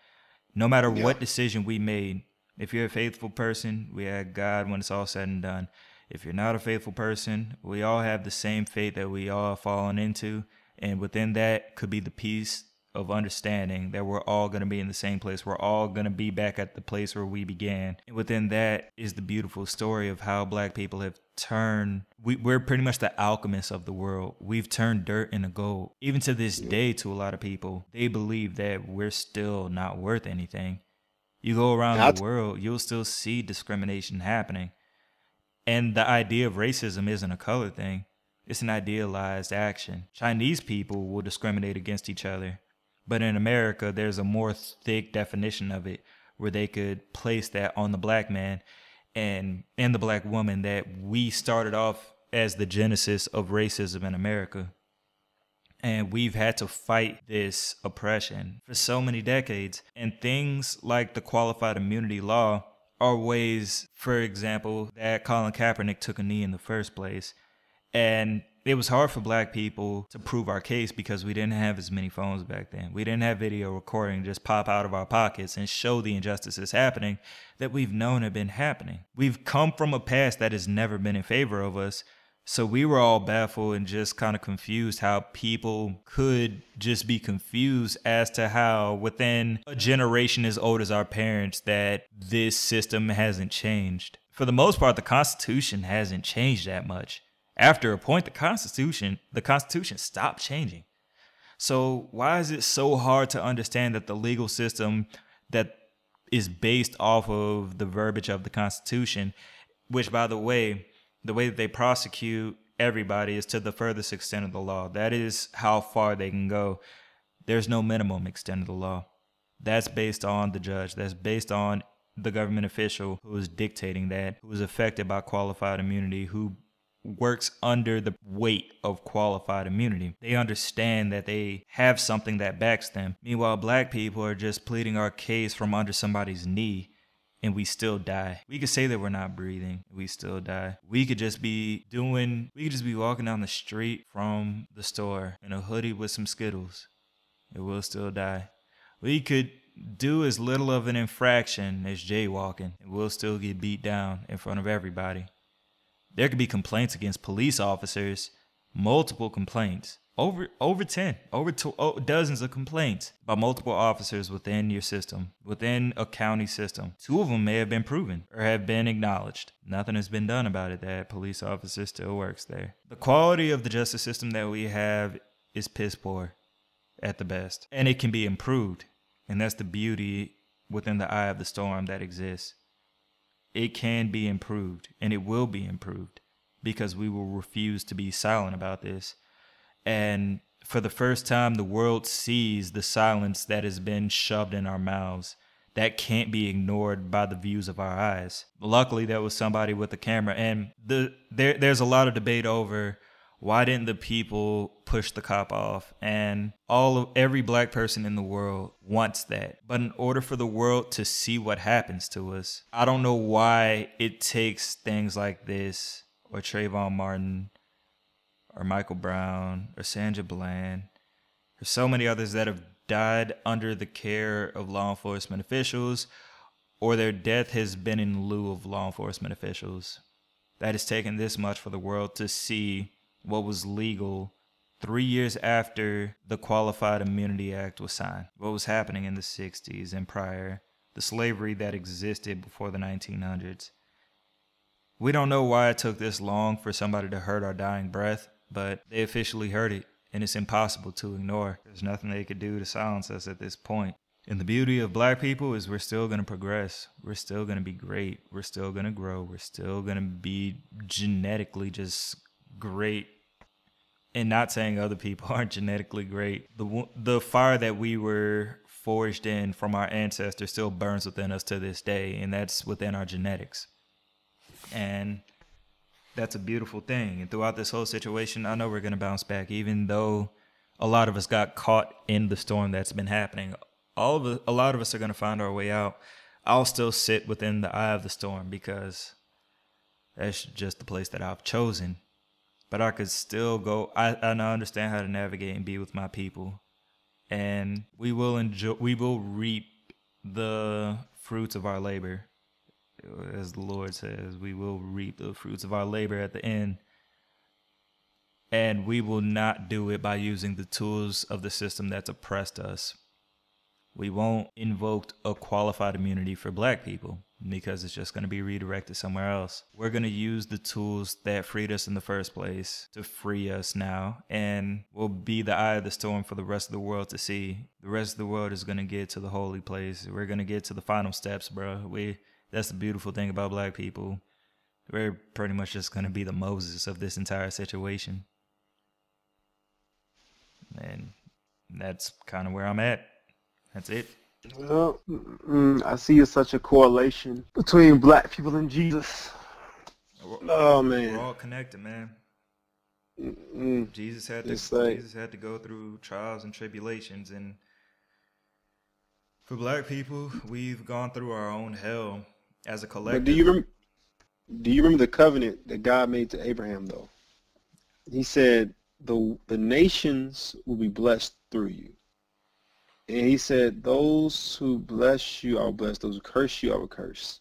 No matter Yeah. what decision we made, if you're a faithful person, we had God when it's all said and done. If you're not a faithful person, we all have the same fate that we all have fallen into. And within that could be the peace of understanding that we're all going to be in the same place. We're all going to be back at the place where we began. And within that is the beautiful story of how black people have turned. We, we're pretty much the alchemists of the world. We've turned dirt into gold. Even to this day, to a lot of people, they believe that we're still not worth anything. You go around That's- the world, you'll still see discrimination happening. And the idea of racism isn't a color thing. It's an idealized action. Chinese people will discriminate against each other. But in America, there's a more thick definition of it where they could place that on the black man and and the black woman that we started off as the genesis of racism in America. And we've had to fight this oppression for so many decades. And things like the qualified immunity law are ways, for example, that Colin Kaepernick took a knee in the first place. And it was hard for black people to prove our case because we didn't have as many phones back then. We didn't have video recording just pop out of our pockets and show the injustices happening that we've known have been happening. We've come from a past that has never been in favor of us. So we were all baffled and just kind of confused how people could just be confused as to how within a generation as old as our parents that this system hasn't changed. For the most part, the Constitution hasn't changed that much after a point the constitution the constitution stopped changing. So why is it so hard to understand that the legal system that is based off of the verbiage of the constitution which by the way the way that they prosecute everybody is to the furthest extent of the law. That is how far they can go. There's no minimum extent of the law. That's based on the judge. That's based on the government official who is dictating that who is affected by qualified immunity who works under the weight of qualified immunity. They understand that they have something that backs them. Meanwhile, black people are just pleading our case from under somebody's knee and we still die. We could say that we're not breathing, we still die. We could just be doing, we could just be walking down the street from the store in a hoodie with some Skittles and we'll still die. We could do as little of an infraction as jaywalking and we'll still get beat down in front of everybody. There could be complaints against police officers, multiple complaints, over over 10, over two, oh, dozens of complaints by multiple officers within your system, within a county system. Two of them may have been proven or have been acknowledged. Nothing has been done about it. That police officer still works there. The quality of the justice system that we have is piss poor at the best, and it can be improved. And that's the beauty within the eye of the storm that exists it can be improved and it will be improved. because we will refuse to be silent about this. And for the first time, the world sees the silence that has been shoved in our mouths that can't be ignored by the views of our eyes. Luckily, there was somebody with a camera, and the there there's a lot of debate over why didn't the people push the cop off? And all of every black person in the world wants that. But in order for the world to see what happens to us i don't know why it takes things like this or Trayvon Martin or Michael Brown or Sandra Bland or so many others that have died under the care of law enforcement officials or their death has been in lieu of law enforcement officials. That has taken this much for the world to see what was legal three years after the Qualified Immunity Act was signed. What was happening in the 60s and prior, the slavery that existed before the 1900s. We don't know why it took this long for somebody to hurt our dying breath, but they officially heard it, and it's impossible to ignore. There's nothing they could do to silence us at this point. And the beauty of black people is we're still going to progress. We're still going to be great. We're still going to grow. We're still going to be genetically just great and not saying other people aren't genetically great. The the fire that we were forged in from our ancestors still burns within us to this day, and that's within our genetics. And that's a beautiful thing. And throughout this whole situation, I know we're gonna bounce back, even though a lot of us got caught in the storm that's been happening. All of a lot of us are gonna find our way out. I'll still sit within the eye of the storm because that's just the place that I've chosen but I could still go. I, I understand how to navigate and be with my people, and we will enjoy. We will reap the fruits of our labor, as the Lord says. We will reap the fruits of our labor at the end, and we will not do it by using the tools of the system that's oppressed us. We won't invoke a qualified immunity for Black people because it's just going to be redirected somewhere else. We're going to use the tools that freed us in the first place to free us now, and we'll be the eye of the storm for the rest of the world to see. The rest of the world is going to get to the holy place. We're going to get to the final steps, bro. We that's the beautiful thing about black people. We're pretty much just going to be the Moses of this entire situation. And that's kind of where I'm at. That's it. Well, mm, I see such a correlation between black people and Jesus. Oh man, we're all connected, man. Mm-mm. Jesus had to like, Jesus had to go through trials and tribulations, and for black people, we've gone through our own hell as a collective. But do you rem- do you remember the covenant that God made to Abraham? Though He said the the nations will be blessed through you. And he said, those who bless you, I will bless. Those who curse you, I will curse.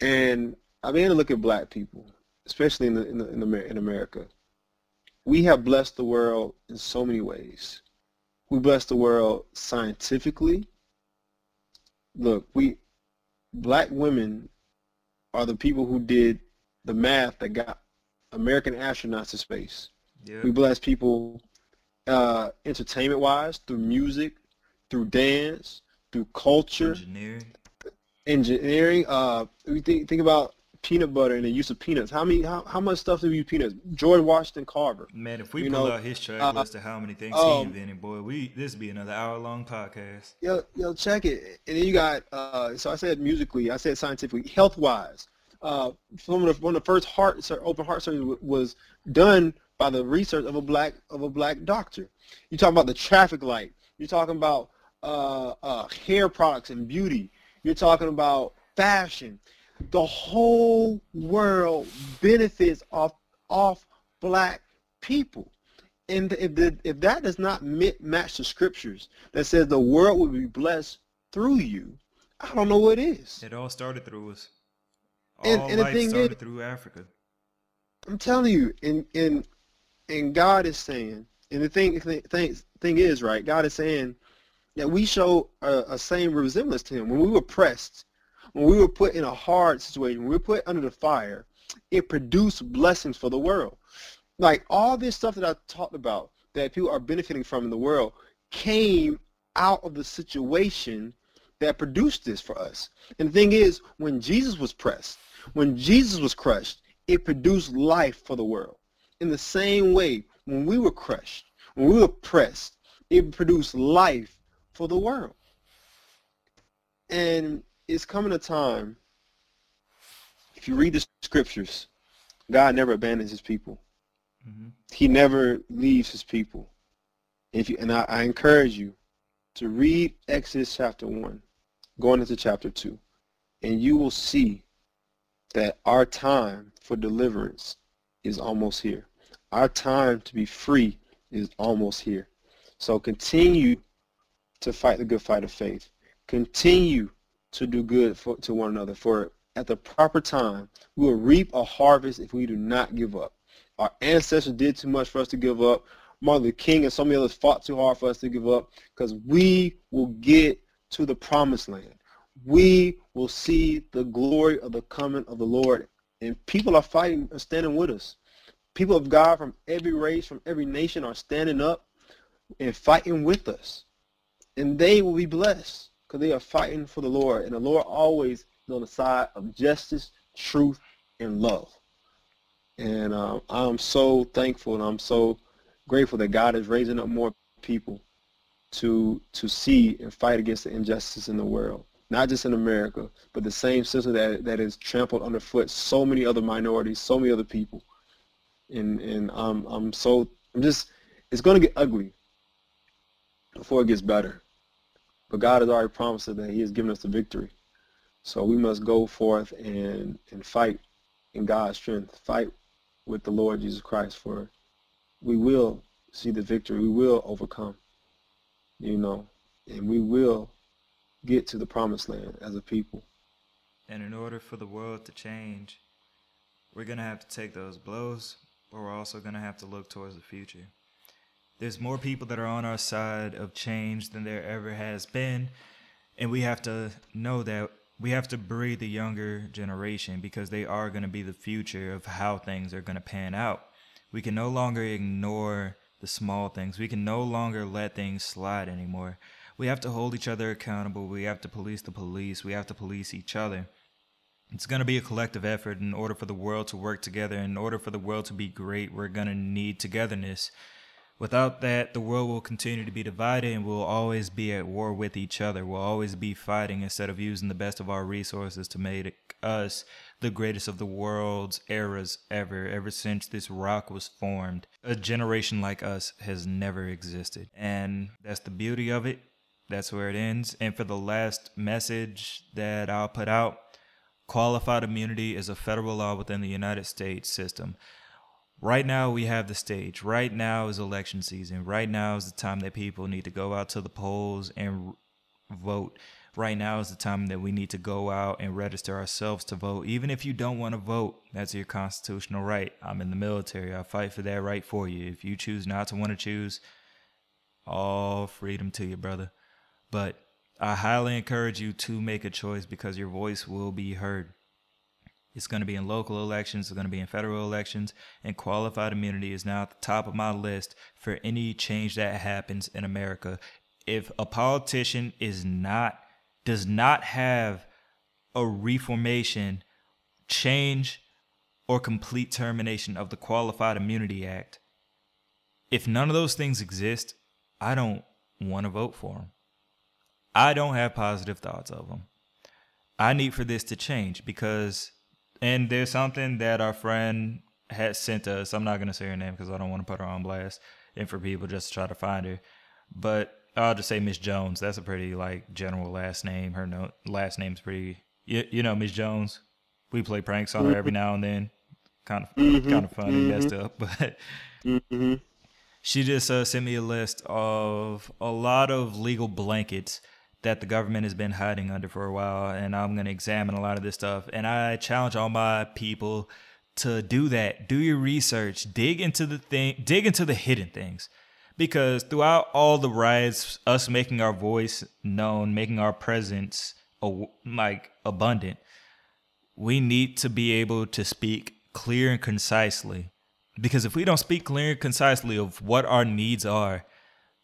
And I began to look at black people, especially in, the, in, the, in, the, in America. We have blessed the world in so many ways. We bless the world scientifically. Look, we black women are the people who did the math that got American astronauts to space. Yeah. We bless people uh, entertainment wise through music, through dance, through culture, engineering. Engineering. Uh, we think think about peanut butter and the use of peanuts. How many? How, how much stuff do we use peanuts? George Washington Carver. Man, if we you pull know, out his track uh, list of how many things um, he invented, boy, we this be another hour long podcast. Yo, yo, check it. And then you got. Uh, so I said musically. I said scientifically. Health wise. Uh, some of the, one of the first heart open heart surgery was done by the research of a black of a black doctor. You're talking about the traffic light. You're talking about uh, uh, hair products and beauty. You're talking about fashion. The whole world benefits off off black people. And if the, if that does not match the scriptures that says the world will be blessed through you, I don't know what is. It all started through us. All and, and life started is, through Africa. I'm telling you, and and and God is saying, and the thing thing thing is right. God is saying that we show a, a same resemblance to Him when we were pressed, when we were put in a hard situation, when we were put under the fire. It produced blessings for the world. Like all this stuff that I talked about that people are benefiting from in the world came out of the situation that produced this for us. And the thing is, when Jesus was pressed, when Jesus was crushed, it produced life for the world. In the same way, when we were crushed, when we were pressed, it produced life for the world. And it's coming a time, if you read the scriptures, God never abandons his people. Mm-hmm. He never leaves his people. If you, and I, I encourage you to read Exodus chapter 1, going into chapter 2, and you will see that our time for deliverance is almost here. Our time to be free is almost here. So continue to fight the good fight of faith. Continue to do good for, to one another. For at the proper time, we will reap a harvest if we do not give up. Our ancestors did too much for us to give up. Martin Luther King and so many others fought too hard for us to give up because we will get to the promised land. We will see the glory of the coming of the Lord. And people are fighting and standing with us. People of God from every race, from every nation are standing up and fighting with us. And they will be blessed because they are fighting for the Lord. And the Lord always is on the side of justice, truth, and love. And uh, I'm so thankful and I'm so grateful that God is raising up more people to to see and fight against the injustice in the world, not just in America, but the same system that that is trampled underfoot so many other minorities, so many other people. And and I'm um, I'm um, so I'm just it's to get ugly before it gets better. But God has already promised us that He has given us the victory. So we must go forth and and fight in God's strength, fight with the Lord Jesus Christ for we will see the victory. We will overcome, you know, and we will get to the promised land as a people. And in order for the world to change, we're going to have to take those blows, but we're also going to have to look towards the future. There's more people that are on our side of change than there ever has been, and we have to know that we have to breed the younger generation because they are going to be the future of how things are going to pan out. We can no longer ignore the small things. We can no longer let things slide anymore. We have to hold each other accountable. We have to police the police. We have to police each other. It's going to be a collective effort in order for the world to work together. In order for the world to be great, we're going to need togetherness. Without that, the world will continue to be divided and we'll always be at war with each other. We'll always be fighting instead of using the best of our resources to make us the greatest of the world's eras ever, ever since this rock was formed. A generation like us has never existed. And that's the beauty of it. That's where it ends. And for the last message that I'll put out, qualified immunity is a federal law within the United States system. Right now, we have the stage. Right now is election season. Right now is the time that people need to go out to the polls and vote. Right now is the time that we need to go out and register ourselves to vote. Even if you don't want to vote, that's your constitutional right. I'm in the military. I fight for that right for you. If you choose not to want to choose, all freedom to you, brother. But I highly encourage you to make a choice because your voice will be heard. It's going to be in local elections, it's going to be in federal elections, and qualified immunity is now at the top of my list for any change that happens in America. If a politician is not does not have a reformation, change, or complete termination of the Qualified Immunity Act, if none of those things exist, I don't want to vote for them. I don't have positive thoughts of them. I need for this to change because and there's something that our friend had sent us. I'm not gonna say her name because I don't want to put her on blast, and for people just to try to find her. But I'll just say Miss Jones. That's a pretty like general last name. Her no, last name's pretty. You, you know Miss Jones. We play pranks on her every now and then. Kind of Mhm, kind of funny, mhm. messed up, but Mm-hmm. she just uh, sent me a list of a lot of legal blankets that the government has been hiding under for a while, and I'm going to examine a lot of this stuff. And I challenge all my people to do that. Do your research. Dig into the thing. Dig into the hidden things, because throughout all the riots, us making our voice known, making our presence like abundant, we need to be able to speak clear and concisely. Because if we don't speak clear and concisely of what our needs are,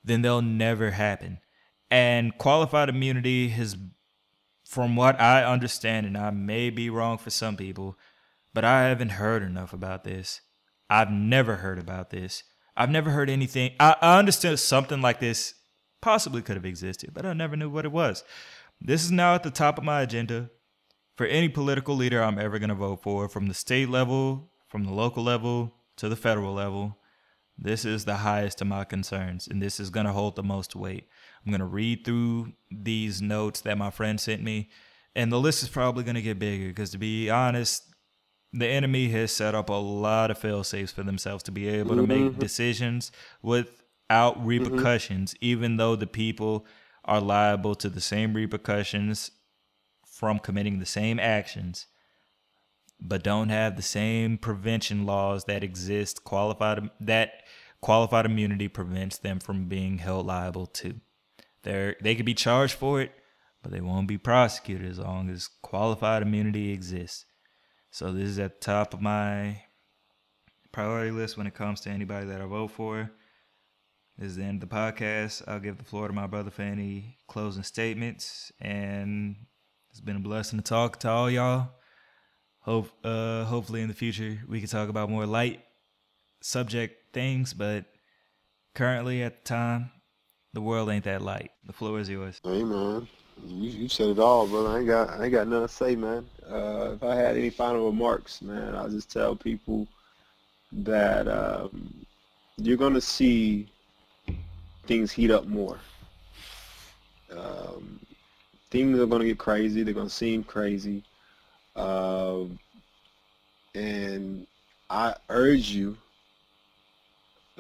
then they'll never happen. And qualified immunity has, from what I understand, and I may be wrong for some people, but I haven't heard enough about this. I've never heard about this. I've never heard anything. I, I understood something like this possibly could have existed, but I never knew what it was. This is now at the top of my agenda for any political leader I'm ever going to vote for, from the state level, from the local level to the federal level. This is the highest of my concerns, and this is going to hold the most weight. I'm going to read through these notes that my friend sent me, and the list is probably going to get bigger because, to be honest, the enemy has set up a lot of fail safes for themselves to be able to make mm-hmm. decisions without mm-hmm. repercussions, even though the people are liable to the same repercussions from committing the same actions, but don't have the same prevention laws that exist qualified that qualified immunity prevents them from being held liable to. They they could be charged for it, but they won't be prosecuted as long as qualified immunity exists. So this is at the top of my priority list when it comes to anybody that I vote for. This is the end of the podcast. I'll give the floor to my brother for any closing statements. And it's been a blessing to talk to all y'all. Hope uh hopefully in the future we can talk about more light subject things, but currently at the time, the world ain't that light. The floor is yours. Hey man, you, you said it all, brother. I ain't got I ain't got nothing to say, man. Uh, if I had any final remarks, man, I'll just tell people that um, you're gonna see things heat up more. Um, things are gonna get crazy. They're gonna seem crazy, uh, and I urge you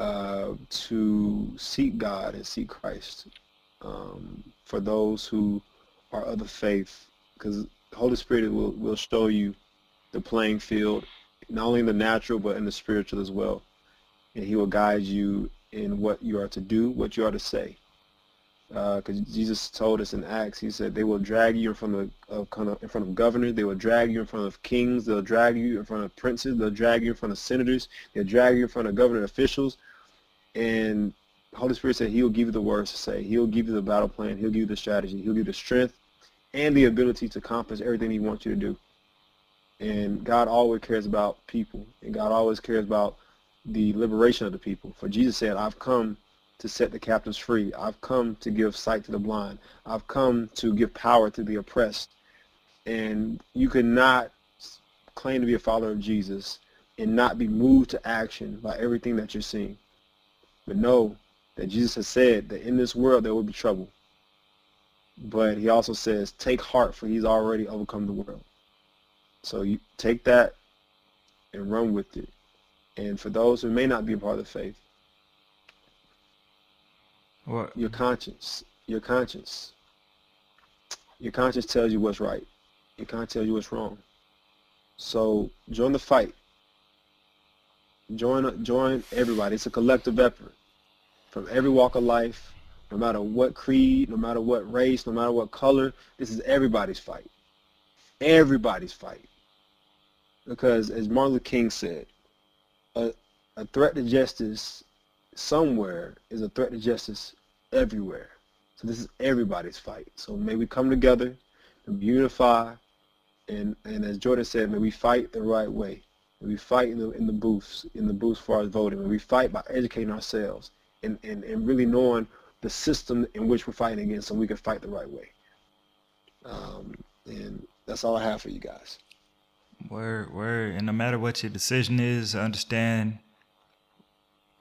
uh, to seek God and seek Christ um, for those who are of the faith, because Holy Spirit will, will show you the playing field, not only in the natural, but in the spiritual as well. And he will guide you in what you are to do, what you are to say. Because uh, Jesus told us in Acts, he said, they will drag you in front of, of in front of governors, they will drag you in front of kings, they'll drag you in front of princes, they'll drag you in front of senators, they'll drag you in front of government officials, and Holy Spirit said He'll give you the words to say. He'll give you the battle plan. He'll give you the strategy. He'll give you the strength and the ability to accomplish everything He wants you to do. And God always cares about people, and God always cares about the liberation of the people. For Jesus said, "I've come to set the captives free. I've come to give sight to the blind. I've come to give power to the oppressed." And you cannot claim to be a follower of Jesus and not be moved to action by everything that you're seeing. But know that Jesus has said that in this world there will be trouble. But he also says, take heart, for he's already overcome the world. So you take that and run with it. And for those who may not be a part of the faith, What? your conscience, your conscience, your conscience tells you what's right. Your conscience tells you what's wrong. So join the fight. Join, join everybody. It's a collective effort from every walk of life, no matter what creed, no matter what race, no matter what color. This is everybody's fight. Everybody's fight. Because as Martin Luther King said, a, a threat to justice somewhere is a threat to justice everywhere. So this is everybody's fight. So may we come together and unify, and, and as Jordan said, may we fight the right way. May we fight in the, in the booths, in the booths for our voting. May we fight by educating ourselves and, and, and really knowing the system in which we're fighting against so we can fight the right way. Um, and that's all I have for you guys. Word, word. And no matter what your decision is, understand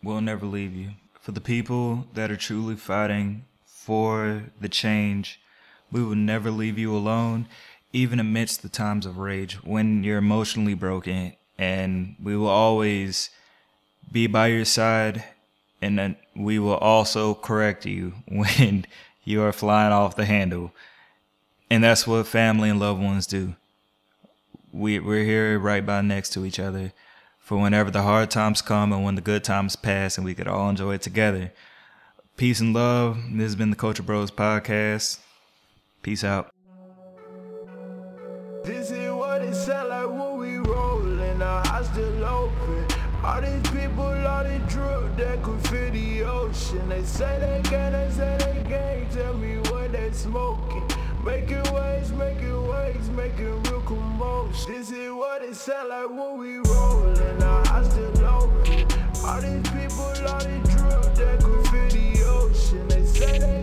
we'll never leave you. For the people that are truly fighting for the change, we will never leave you alone, even amidst the times of rage when you're emotionally broken. And we will always be by your side, and then we will also correct you when you are flying off the handle. And that's what family and loved ones do we we're here right by next to each other for whenever the hard times come and when the good times pass and we could all enjoy it together. Peace and love. This has been the Culture Bros podcast. Peace out. This is what it sound like when we our house still open. All started drip that could fit the ocean. They say they can, they say they can't tell me what they smoking. Making waves, making waves, making real commotion. This is what it sound like when we rollin', our eyes still open. All these people, all these drip that could fit the ocean. They say they